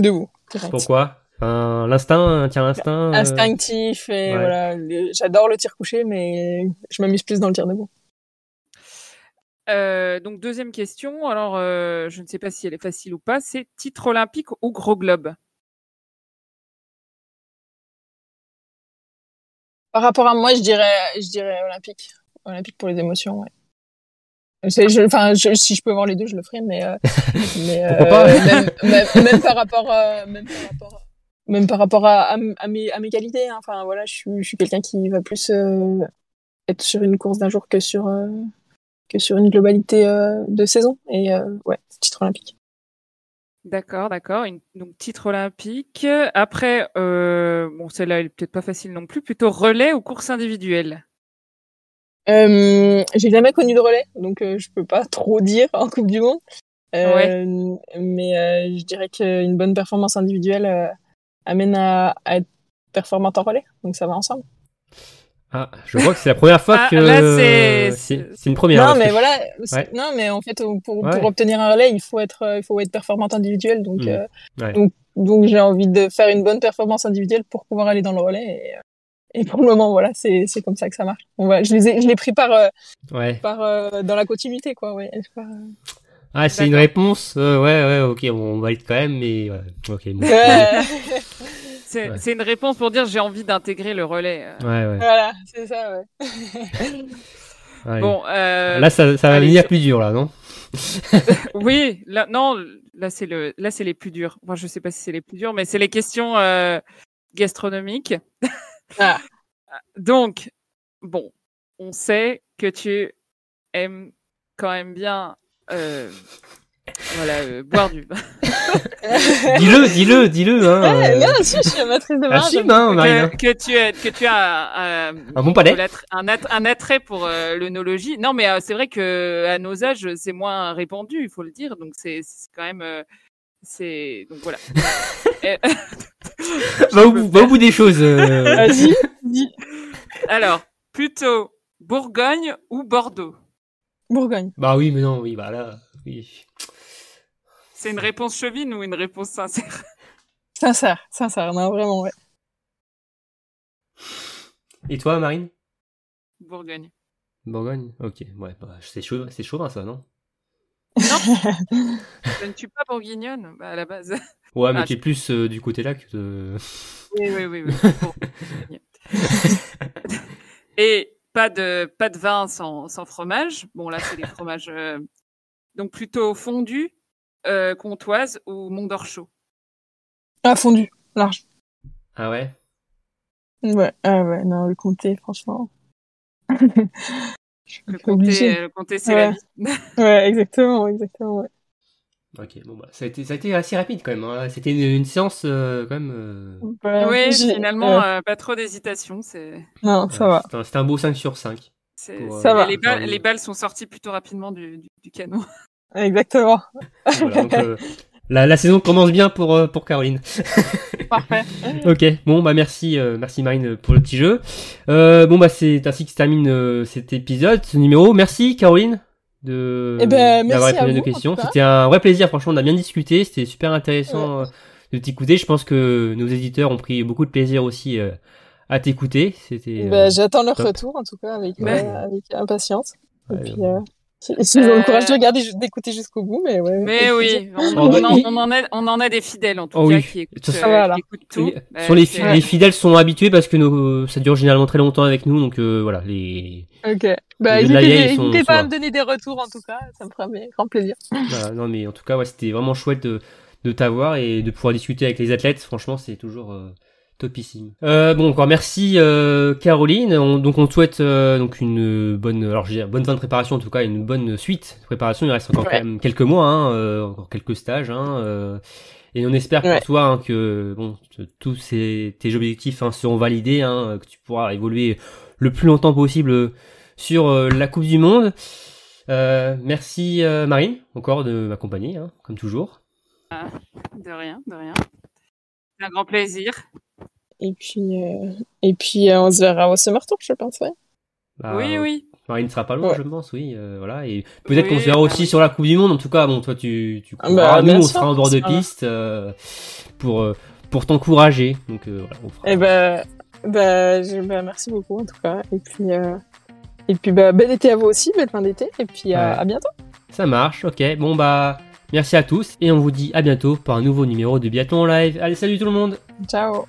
debout. Pourquoi? L'instinct, tiens, l'instinct. euh, Instinctif et ouais. voilà. J'adore le tir couché, mais je m'amuse plus dans le tir debout. Euh, donc deuxième question, alors euh, je ne sais pas si elle est facile ou pas, c'est titre olympique ou gros globe? Par rapport à moi, je dirais, je dirais olympique, olympique pour les émotions. Ouais. Enfin, je- si je peux voir les deux, je le ferai, mais, euh, mais euh, pas même, même, même par rapport, à, même par rapport, même par rapport à, à, m- à mes, à mes qualités. hein. Enfin voilà, je suis, je suis quelqu'un qui va plus euh, être sur une course d'un jour que sur euh, que sur une globalité euh, de saison. Et euh, ouais, titre olympique. D'accord, d'accord. Une- Donc titre olympique. Après, euh, bon celle-là elle est peut-être pas facile non plus, plutôt relais ou course individuelle? Euh, j'ai jamais connu de relais, donc euh, je peux pas trop dire en Coupe du Monde. Euh, Mais euh, je dirais qu'une bonne performance individuelle euh, amène à, à être performante en relais, donc ça va ensemble. Ah, je crois que c'est la première fois Ah, que. là, c'est- une première. non, mais voilà. Ouais. Non, mais en fait, pour, Ouais. pour obtenir un relais, il faut être, il faut être performante individuelle, donc, Mm. euh, Ouais. donc, donc j'ai envie de faire une bonne performance individuelle pour pouvoir aller dans le relais. Et, et pour le moment, voilà, c'est, c'est comme ça que ça marche. On va, je les ai, je l'ai pris par, euh, Ouais. par, euh, dans la continuité, quoi. Ouais. Par, euh, Ah, c'est une réponse. euh, ouais, ouais, ok, on va être quand même, mais ouais, ok. Bon. C'est Ouais. une réponse pour dire j'ai envie d'intégrer le relais. euh. Ouais, ouais. voilà, c'est ça, ouais. Bon, euh, Là, ça, ça va allez, venir je- plus dur, là, non? Oui, là, non, là c'est le, là c'est les plus durs. Moi, je sais pas si c'est les plus durs, mais c'est les questions euh, gastronomiques. Ah. Donc, bon, on sait que tu aimes quand même bien, euh, voilà, euh, boire du vin. Dis-le, dis-le, dis-le, hein. Ouais, euh, non, si, je suis amatrice de vin. Assume, hein, Marine. hein. que, que tu, as- que tu as euh, Un bon palais. un, att- un attrait pour euh, l'œnologie. Non, mais euh, c'est vrai que à nos âges, c'est moins répandu, il faut le dire. Donc c'est quand même, euh, c'est donc voilà. Va au, bout, va au bout des choses. euh. Vas-y, dis. Alors, plutôt Bourgogne ou Bordeaux? Bourgogne. Bah oui, mais non, oui, bah là, oui. C'est une réponse chevine ou une réponse sincère? Sincère, sincère, non, vraiment, ouais. Et toi, Marine? Bourgogne. Bourgogne? Ok, ouais, bah, c'est chaud, c'est chauvin ça, non Je ne suis pas bourguignonne bah, à la base. Ouais, mais Ah, tu es plus euh, du côté là que de... Oui, oui, oui. oui. Bon. Et pas de, pas de vin sans, sans fromage. Bon, là, c'est des fromages euh, donc plutôt fondus, euh, comtoise ou mont d'or chaud. Ah, fondu, large. Ah ouais? Ouais, ah ouais, non, le comté, franchement. Le comté, le comté c'est la vie. Ouais, exactement, exactement. Ouais. Ok, bon bah, ça a été, ça a été assez rapide quand même. hein. C'était une, une séance euh, quand même... euh, oui, finalement, ouais. euh, pas trop d'hésitation. C'est, Non, ça ouais, va. C'était un, beau 5 sur 5. c'est, Pour, c'est- euh, Ça va. Les balles, Caroline. les balles sont sorties plutôt rapidement du, du, du canon. Exactement. Voilà, donc, euh, la, la saison commence bien pour, euh, pour Caroline. Parfait. Ok, bon bah merci, euh, merci Marine pour le petit jeu. Euh, bon bah c'est ainsi que se termine euh, cet épisode, ce numéro. Merci Caroline de Eh ben, d'avoir répondu à nos questions. C'était un vrai plaisir, franchement, on a bien discuté, c'était super intéressant euh, de t'écouter. Je pense que nos éditeurs ont pris beaucoup de plaisir aussi euh, à t'écouter. C'était. euh, Ben, J'attends leur top. retour, en tout cas, avec, Ouais. euh, avec impatience. Et puis, euh, si- s'ils ont le courage de Euh, regarder, d'écouter jusqu'au bout, mais ouais. Mais oui, on, Oh, bah, on en, il- on en a, on en a des fidèles en tout Oh cas oui. qui écoutent, euh, voilà. qui écoutent tout. Et, Bah, sur les, fi- les fidèles sont habitués parce que nos, ça dure généralement très longtemps avec nous, donc euh, voilà les. Ok. Bah, Les sont- pas à me donner des retours, en tout cas, ça me fera grand plaisir. Non mais en tout cas ouais, c'était vraiment chouette de, de t'avoir et de pouvoir discuter avec les athlètes. Franchement c'est toujours euh, topissime. Euh, bon encore merci euh, Caroline. On- donc on te souhaite euh, donc une bonne alors je bonne fin de préparation en tout cas une bonne suite de préparation. Il reste encore Ouais. quand même quelques mois, hein, euh, encore quelques stages. Hein, euh, et on espère Ouais. pour toi hein, que bon tous ces, tes objectifs hein, seront validés, hein, que tu pourras évoluer le plus longtemps possible sur euh, la Coupe du Monde. Euh, merci euh, Marine encore de m'accompagner, hein, comme toujours. De rien, de rien. C'est un grand plaisir. Et puis, euh, et puis euh, on se verra au Summer Tour, je pense, ouais. Bah, oui, oui. Marine sera pas loin, Ouais. je pense, oui. euh, voilà. Et peut-être Oui, qu'on se verra bah aussi oui. sur la Coupe du Monde. En tout cas, bon, toi, tu, tu Ah courras. bah, Nous, on sera en bord de piste euh, pour pour t'encourager. Donc euh, voilà. On fera- Et ben, bah, je- bah, merci beaucoup, en tout cas. Et puis, euh, et puis bah, bel été à vous aussi, belle fin d'été. Et puis, Ouais. à bientôt. Ça marche. Ok. Bon bah, merci à tous et on vous dit à bientôt pour un nouveau numéro de Biathlon en live. Allez, salut tout le monde. Ciao.